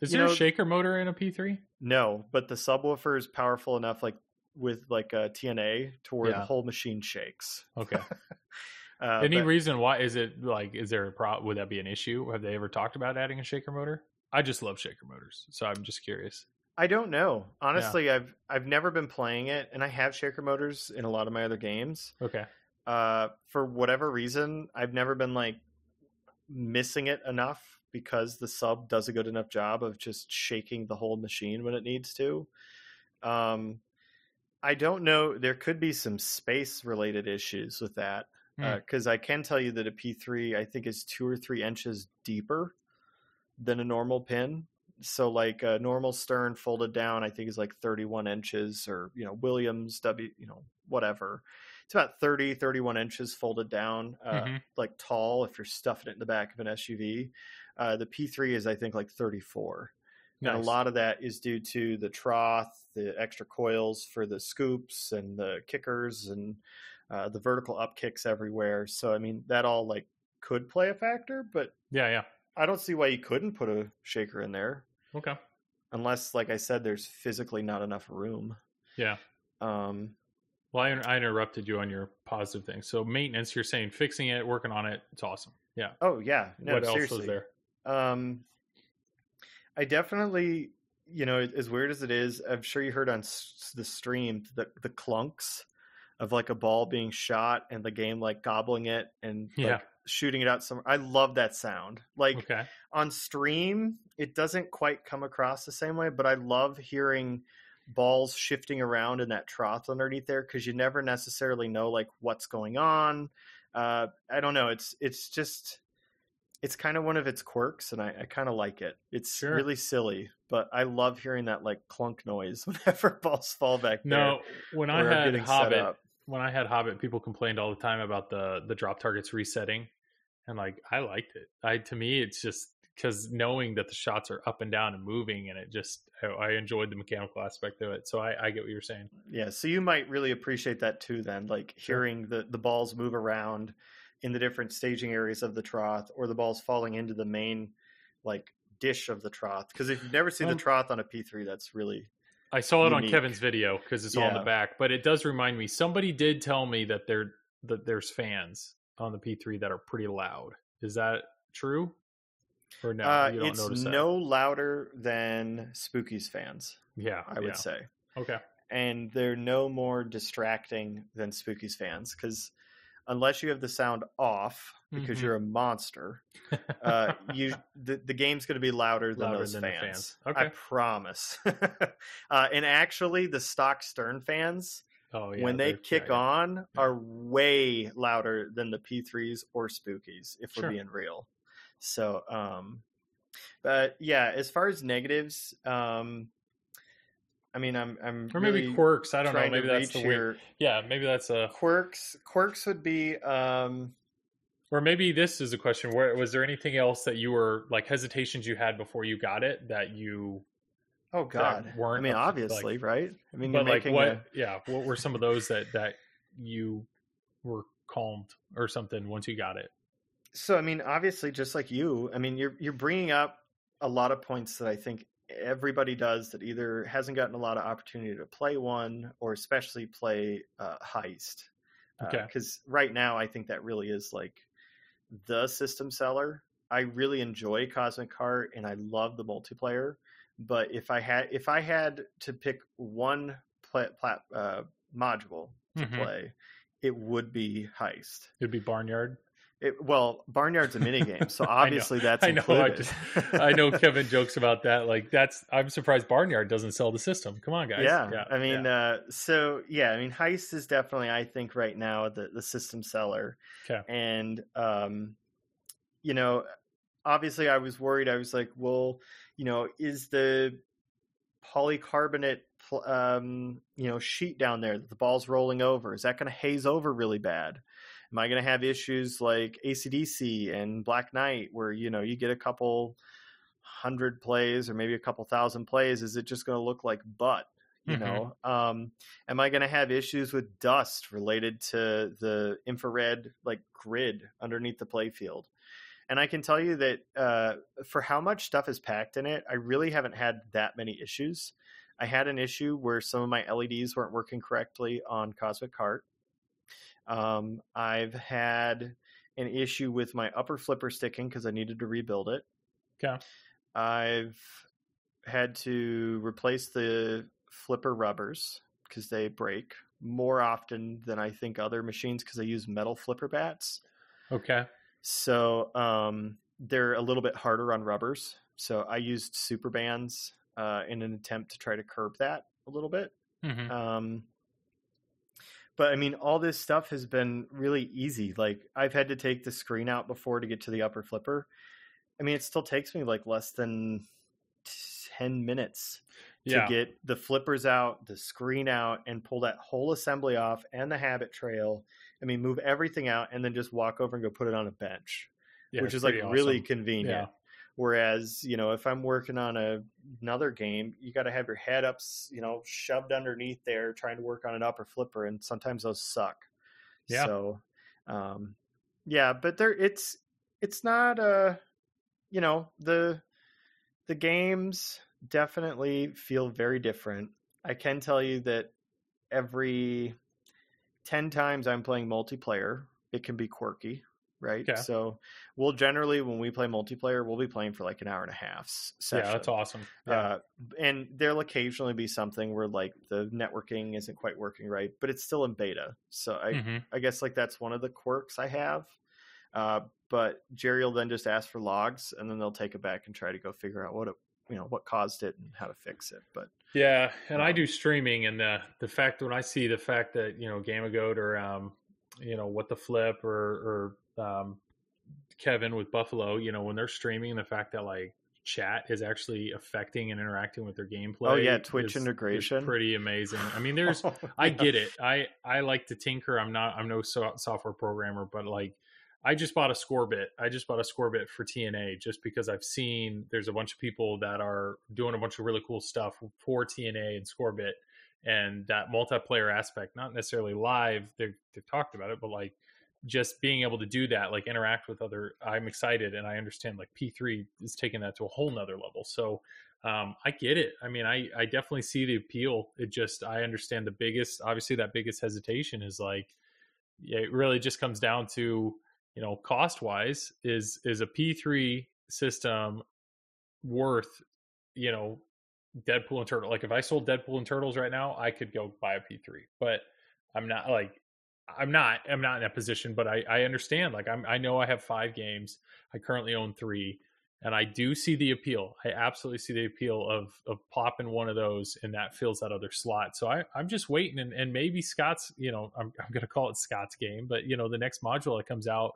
Is there know, a shaker motor in a P3? No, but the subwoofer is powerful enough, like with like a TNA, to where the whole machine shakes. Okay. Uh, Any but- reason why is it like is there a pro would that be an issue? Have they ever talked about adding a shaker motor? I just love shaker motors, so I'm just curious. I don't know. Honestly, I've I've never been playing it, and I have shaker motors in a lot of my other games. Okay. Uh, for whatever reason, I've never been like missing it enough because the sub does a good enough job of just shaking the whole machine when it needs to. Um, I don't know. There could be some space related issues with that Hmm. because I can tell you that a P3 I think is two or three inches deeper than a normal pin. So like a normal stern folded down, I think is like 31 inches or, you know, Williams W, you know, whatever. It's about 30, 31 inches folded down, uh, Mhm. like tall if you're stuffing it in the back of an SUV. Uh, the P3 is, I think, like 34. And a lot of that is due to the trough, the extra coils for the scoops and the kickers and uh, the vertical up kicks everywhere. So, I mean, that all like could play a factor, but Yeah, yeah. I don't see why you couldn't put a shaker in there Okay. unless, like I said, there's physically not enough room. Yeah. Um, Well, I, I interrupted you on your positive thing. So maintenance, you're saying fixing it, working on it, it's awesome. Yeah. oh yeah, no, what else seriously. was there? Um, I definitely, you know, as weird as it is, I'm sure you heard on s- the stream the the clunks of like a ball being shot and the game like gobbling it and like, Yeah. shooting it out somewhere. I love that sound. Like Okay. on stream, it doesn't quite come across the same way, but I love hearing balls shifting around in that trough underneath there because you never necessarily know like what's going on. Uh, I don't know. It's it's just it's kind of one of its quirks, and I, I kind of like it. It's Sure. really silly, but I love hearing that like clunk noise whenever balls fall back there. No, when I had Hobbit, when I had Hobbit, people complained all the time about the the drop targets resetting, and like I liked it. I to me, it's just because knowing that the shots are up and down and moving, and it just I, I enjoyed the mechanical aspect of it. So I, I get what you're saying. Yeah, so you might really appreciate that too. Then, like Sure. hearing the the balls move around, in the different staging areas of the trough or the balls falling into the main like dish of the trough. Because if you've never seen Um, the trough on a P3, that's really I saw it on. Kevin's video because it's all in the back, but it does remind me. Somebody did tell me that there that there's fans on the P3 that are pretty loud. Is that true? Or no? uh, you don't it's notice that. no louder than spooky's fans, Yeah, I would yeah. say. Okay. and they're no more distracting than Spooky's fans because unless you have the sound off because Mhm. you're a monster, uh, you the, the game's going to be louder than Louder those than the fans. fans. I promise. uh, and actually, the stock Stern fans, Oh yeah. when they kick yeah, yeah. on, are way louder than the P3s or Spookies, if Sure. we're being real. So, um, but yeah, as far as negatives, um, I mean, I'm, I'm or maybe really quirks. I don't know. Maybe that's the weird. Yeah, maybe that's a. quirks. Quirks would be, um, Or maybe this is a question. Where was there anything else that you were like hesitations you had before you got it that you? oh god, weren't I mean, up- like- obviously, right? I mean, but like what? a- Yeah. What were some of those that that you were calmed or something once you got it? so I mean, obviously, just like you, I mean, you're you're bringing up a lot of points that I think everybody does that either hasn't gotten a lot of opportunity to play one or especially play uh, heist. Okay. Because right now, I think that really is like the system seller. I really enjoy Cosmic Cart and I love the multiplayer. But if I had if I had to pick one pla plat, uh, module to Mhm. play, it would be Heist. It'd be Barnyard. It, well, Barnyard's a minigame, so I know. obviously that's I know. I just I know Kevin jokes about that. Like that's I'm surprised Barnyard doesn't sell the system. Come on, guys. Yeah, I mean, yeah. uh, so yeah, I mean, Heist is definitely, I think, right now the the system seller. 'Kay. And um, you know, obviously, I was worried. I was like, well, you know, is the polycarbonate, um, you know, sheet down there that the ball's rolling over is that going to haze over really bad? Am I going to have issues like ACDC and Black Knight, where you know you get a couple hundred plays or maybe a couple thousand plays? Is it just going to look like butt? you Mhm. know um am i going to have issues with dust related to the infrared like grid underneath the playfield and i can tell you that uh for how much stuff is packed in it i really haven't had that many issues i had an issue where some of my leds weren't working correctly on cosmic cart um i've had an issue with my upper flipper sticking because i needed to rebuild it Okay. i've had to replace the flipper rubbers because they break more often than I think other machines because I use metal flipper bats. okay. So um, they're a little bit harder on rubbers. So I used super bands uh, in an attempt to try to curb that a little bit. Mhm. Um, but I mean, all this stuff has been really easy. Like I've had to take the screen out before to get to the upper flipper. I mean, it still takes me like less than ten minutes Yeah. to get the flippers out, the screen out, and pull that whole assembly off and the habit trail. I mean, move everything out and then just walk over and go put it on a bench, Yeah, which is like pretty really awesome. convenient. Yeah. Whereas, you know, if I'm working on a, another game, you got to have your head up, you know, shoved underneath there trying to work on an upper flipper, and sometimes those suck. Yeah. So, um, yeah, but there, it's it's not uh you know the the games definitely feel very different. I can tell you that every 10 times I'm playing multiplayer, it can be quirky, right? Okay. So we'll generally, when we play multiplayer, we'll be playing for like an hour and a half session. Yeah, that's awesome. Yeah. Uh, and there'll occasionally be something where like the networking isn't quite working right, but it's still in beta. So I, Mhm. I guess like that's one of the quirks I have. Uh, but Gerry will then just ask for logs, and then they'll take it back and try to go figure out what it, you know, what caused it and how to fix it. But Yeah, and I Um, do streaming, and the the fact when I see the fact that you know Gamagoat or um, you know what the flip or or um, Kevin with Buffalo, you know when they're streaming, the fact that like chat is actually affecting and interacting with their gameplay. Oh, yeah, Twitch is- is integration. pretty amazing. I mean, there's I get it. I I like to tinker. I'm not. I'm no so, software programmer, but like, I just bought a Scorbit. I just bought a Scorbit for TNA just because I've seen there's a bunch of people that are doing a bunch of really cool stuff for TNA and Scorbit, and that multiplayer aspect. Not necessarily live. They've they've talked about it, but like just being able to do that, like interact with other, I'm excited and I understand like P3 is taking that to a whole nother level. So um, I get it. I mean, I, I definitely see the appeal. It just, I understand the biggest, obviously that biggest hesitation is like, it really just comes down to, you know, cost wise is, is a P3 system worth, you know, Deadpool and Turtle. Like if I sold Deadpool and Turtles right now, I could go buy a P3, but I'm not like I'm not I'm not in that position, but I I understand. Like I'm I know I have five games. I currently own three, and I do see the appeal. I absolutely see the appeal of of popping one of those, and that fills that other slot. So I I'm just waiting, and and maybe Scott's you know I'm I'm gonna call it Scott's game, but you know the next module that comes out,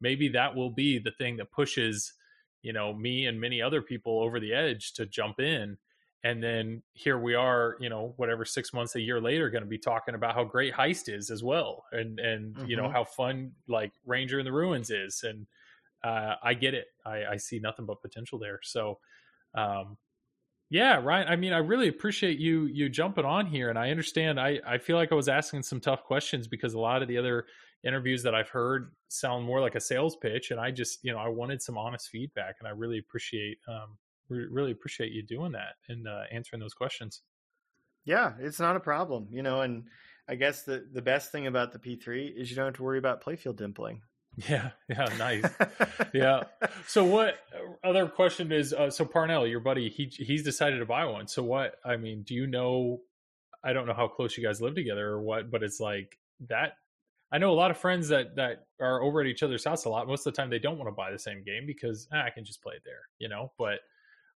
maybe that will be the thing that pushes you know me and many other people over the edge to jump in and then here we are you know whatever six months a year later going to be talking about how great heist is as well and and mm-hmm. you know mm-hmm. how fun like ranger in the ruins is and uh, i get it I, I see nothing but potential there so um yeah ryan i mean i really appreciate you you jumping on here and i understand i i feel like i was asking some tough questions because a lot of the other interviews that i've heard sound more like a sales pitch and i just you know i wanted some honest feedback and i really appreciate um we really appreciate you doing that and uh, answering those questions. Yeah, it's not a problem, you know. And I guess the the best thing about the P3 is you don't have to worry about playfield dimpling. Yeah, yeah, nice. yeah. So what other question is uh, so Parnell, your buddy, he he's decided to buy one. So what I mean, do you know I don't know how close you guys live together or what, but it's like that I know a lot of friends that that are over at each other's house a lot. Most of the time they don't want to buy the same game because ah, I can just play it there, you know. But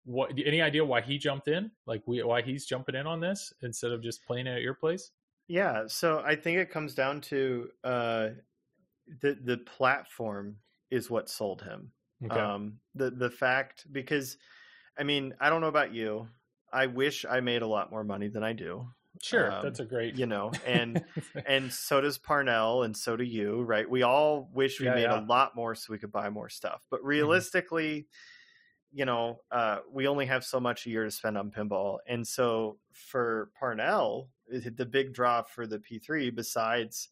what any idea why he jumped in like we, why he's jumping in on this instead of just playing it at your place yeah so i think it comes down to uh the the platform is what sold him okay. um the the fact because i mean i don't know about you i wish i made a lot more money than i do Sure, um, that's a great, you know, and and so does Parnell, and so do you, right? We all wish we yeah, made yeah. a lot more so we could buy more stuff, but mm-hmm. realistically, mm-hmm you know, uh, we only have so much a year to spend on pinball. And so for Parnell, the big draw for the P3, besides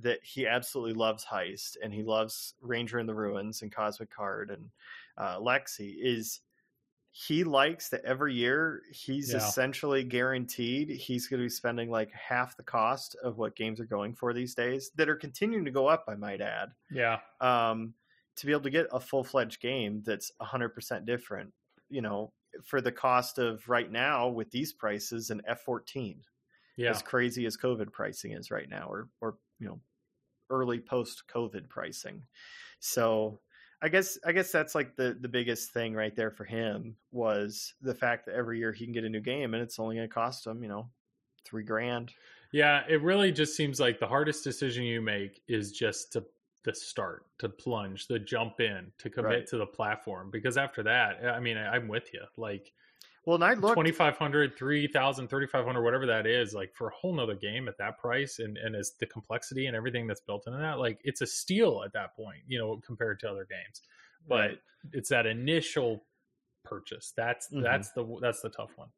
that he absolutely loves Heist and he loves Ranger in the Ruins and Cosmic Cart and uh, Lexy, is he likes that every year he's yeah. essentially guaranteed he's going to be spending like half the cost of what games are going for these days that are continuing to go up, I might add. Yeah. Um, to be able to get a full fledged game that's 100% different, you know, for the cost of right now with these prices and F14. Yeah. As crazy as COVID pricing is right now, or, or, you know, early post COVID pricing. So I guess, I guess that's like the, the biggest thing right there for him was the fact that every year he can get a new game and it's only going to cost him, you know, three grand. Yeah, it really just seems like the hardest decision you make is just to the start, to plunge, the jump in, to commit right. to the platform. Because after that, I mean, I, am with you. Like, well, and I looked 2500 3000 3500 whatever that is like for a whole nother game at that price and and as the complexity and everything that's built into that like it's a steal at that point you know compared to other games but right. it's that initial purchase that's mm-hmm. that's the that's the tough one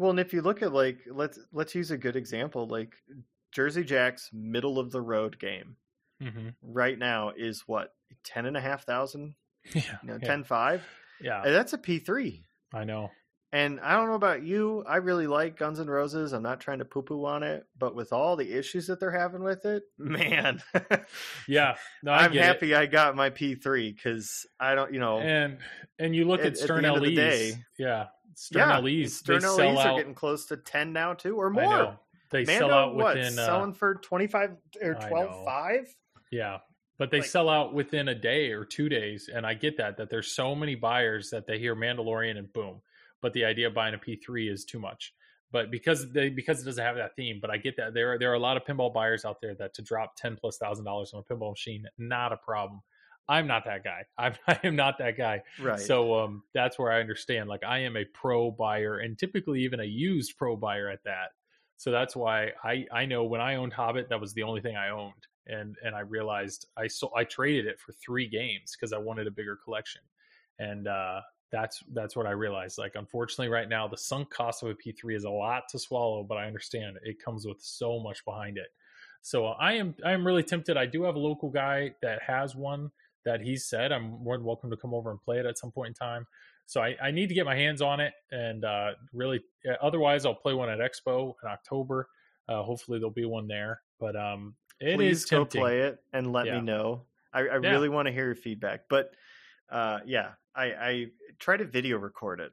well and if you look at like let's let's use a good example like jersey jack's middle of the road game mm-hmm. right now is what ten and a half thousand, yeah, you know, yeah. ten five. Yeah, and that's a P three. I know. And I don't know about you, I really like Guns N' Roses. I'm not trying to poo poo on it, but with all the issues that they're having with it, man. yeah, no, I'm happy it. I got my P3 because I don't, you know. And and you look at, at Stern at LEs, day, yeah, Stern yeah, LEs, Stern LEs are out. getting close to ten now too, or more. They Mando, sell out within what, uh, selling for twenty five or twelve five. Yeah. But they like, sell out within a day or two days. And I get that, that there's so many buyers that they hear Mandalorian and boom. But the idea of buying a P3 is too much. But because they because it doesn't have that theme, but I get that there are there are a lot of pinball buyers out there that to drop ten plus thousand dollars on a pinball machine, not a problem. I'm not that guy. I'm I am not that guy. Right. So um that's where I understand. Like I am a pro buyer and typically even a used pro buyer at that. So that's why I I know when I owned Hobbit, that was the only thing I owned and and I realized I so I traded it for three games because I wanted a bigger collection, and uh, that's that's what I realized. Like unfortunately, right now the sunk cost of a P3 is a lot to swallow, but I understand it comes with so much behind it. So I am I am really tempted. I do have a local guy that has one that he said I'm more than welcome to come over and play it at some point in time. So I, I need to get my hands on it, and uh, really, otherwise I'll play one at Expo in October. Uh, hopefully there'll be one there. But um, it Please is go tempting. play it and let Yeah. me know. I, I Yeah. really want to hear your feedback. But uh, yeah, I, I try to video record it.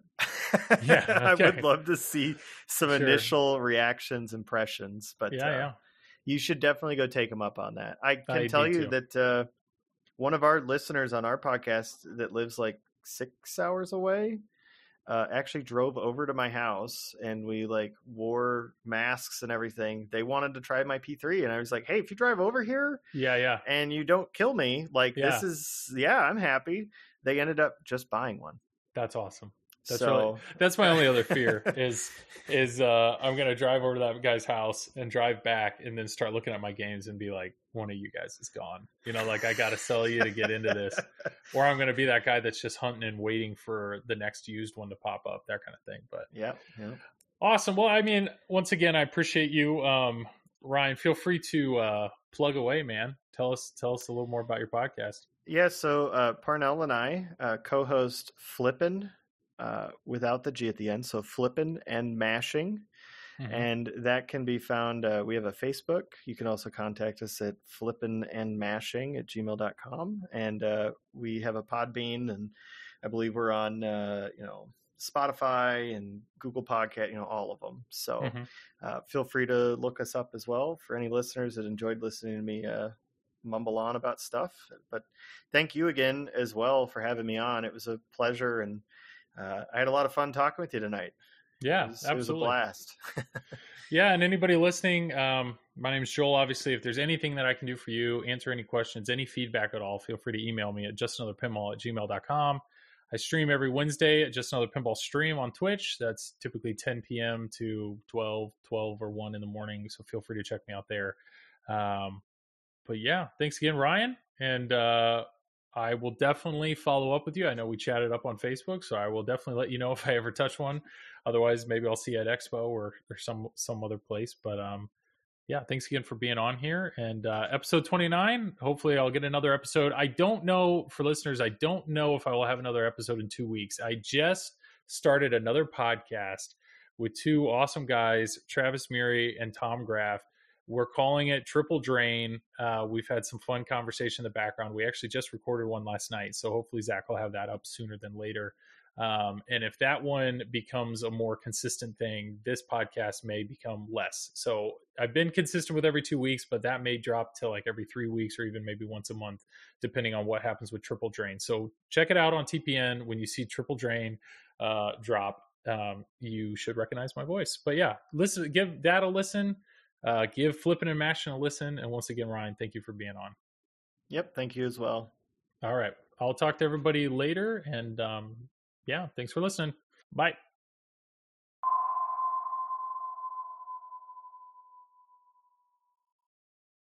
Yeah, I would love to see some Sure. initial reactions, impressions. But Yeah, uh, yeah. you should definitely go take them up on that. I can I tell you to. that uh, one of our listeners on our podcast that lives like six hours away uh, actually drove over to my house and we like wore masks and everything. They wanted to try my P3, and I was like, "Hey, if you drive over here Yeah, yeah. and you don't kill me, like Yeah. this is yeah, I'm happy." They ended up just buying one. That's awesome. That's so really that's my only other fear is is uh I'm gonna drive over to that guy's house and drive back and then start looking at my games and be like, one of you guys is gone. You know, like I gotta sell you to get into this. Or I'm gonna be that guy that's just hunting and waiting for the next used one to pop up, that kind of thing. But yeah, yeah. awesome. Well, I mean, once again, I appreciate you. Um Ryan, feel free to uh plug away, man. Tell us tell us a little more about your podcast. Yeah, so uh, Parnell and I uh, co-host Flippin' uh, without the G at the end, so Flippin' and Mashing, Mhm. and that can be found. Uh, we have a Facebook. You can also contact us at flippin and mashing at gmail.com. And uh, we have a Podbean, and I believe we're on, uh, you know, Spotify and Google Podcast, you know, all of them. So Mhm. uh, feel free to look us up as well for any listeners that enjoyed listening to me uh, mumble on about stuff. But thank you again as well for having me on. It was a pleasure, and uh, I had a lot of fun talking with you tonight. Yeah, it was, it was a blast. Yeah, and anybody listening, um, my name is Joel. Obviously, if there's anything that I can do for you, answer any questions, any feedback at all, feel free to email me at justanotherpinball at gmail.com. I stream every Wednesday at Just Another Pinball Stream on Twitch. That's typically 10 p.m. to 12, 12 or 1 in the morning. So feel free to check me out there. Um, but yeah, thanks again, Ryan. And uh, I will definitely follow up with you. I know we chatted up on Facebook, so I will definitely let you know if I ever touch one. Otherwise, maybe I'll see you at Expo or, or some some other place. But um, yeah, thanks again for being on here. And uh, episode 29, hopefully I'll get another episode. I don't know for listeners, I don't know if I will have another episode in two weeks. I just started another podcast with two awesome guys, Travis Murray and Tom Graff. We're calling it Triple Drain. Uh, we've had some fun conversation in the background. We actually just recorded one last night, so hopefully Zach will have that up sooner than later. Um, and if that one becomes a more consistent thing, this podcast may become less. So I've been consistent with every two weeks, but that may drop to like every three weeks or even maybe once a month, depending on what happens with Triple Drain. So check it out on TPN when you see Triple Drain uh, drop. Um, you should recognize my voice. But yeah, listen, give that a listen. Uh, give Flipping and Mashing a listen. And once again, Ryan, thank you for being on. Yep, thank you as well. All right. I'll talk to everybody later. And um, yeah, thanks for listening. Bye.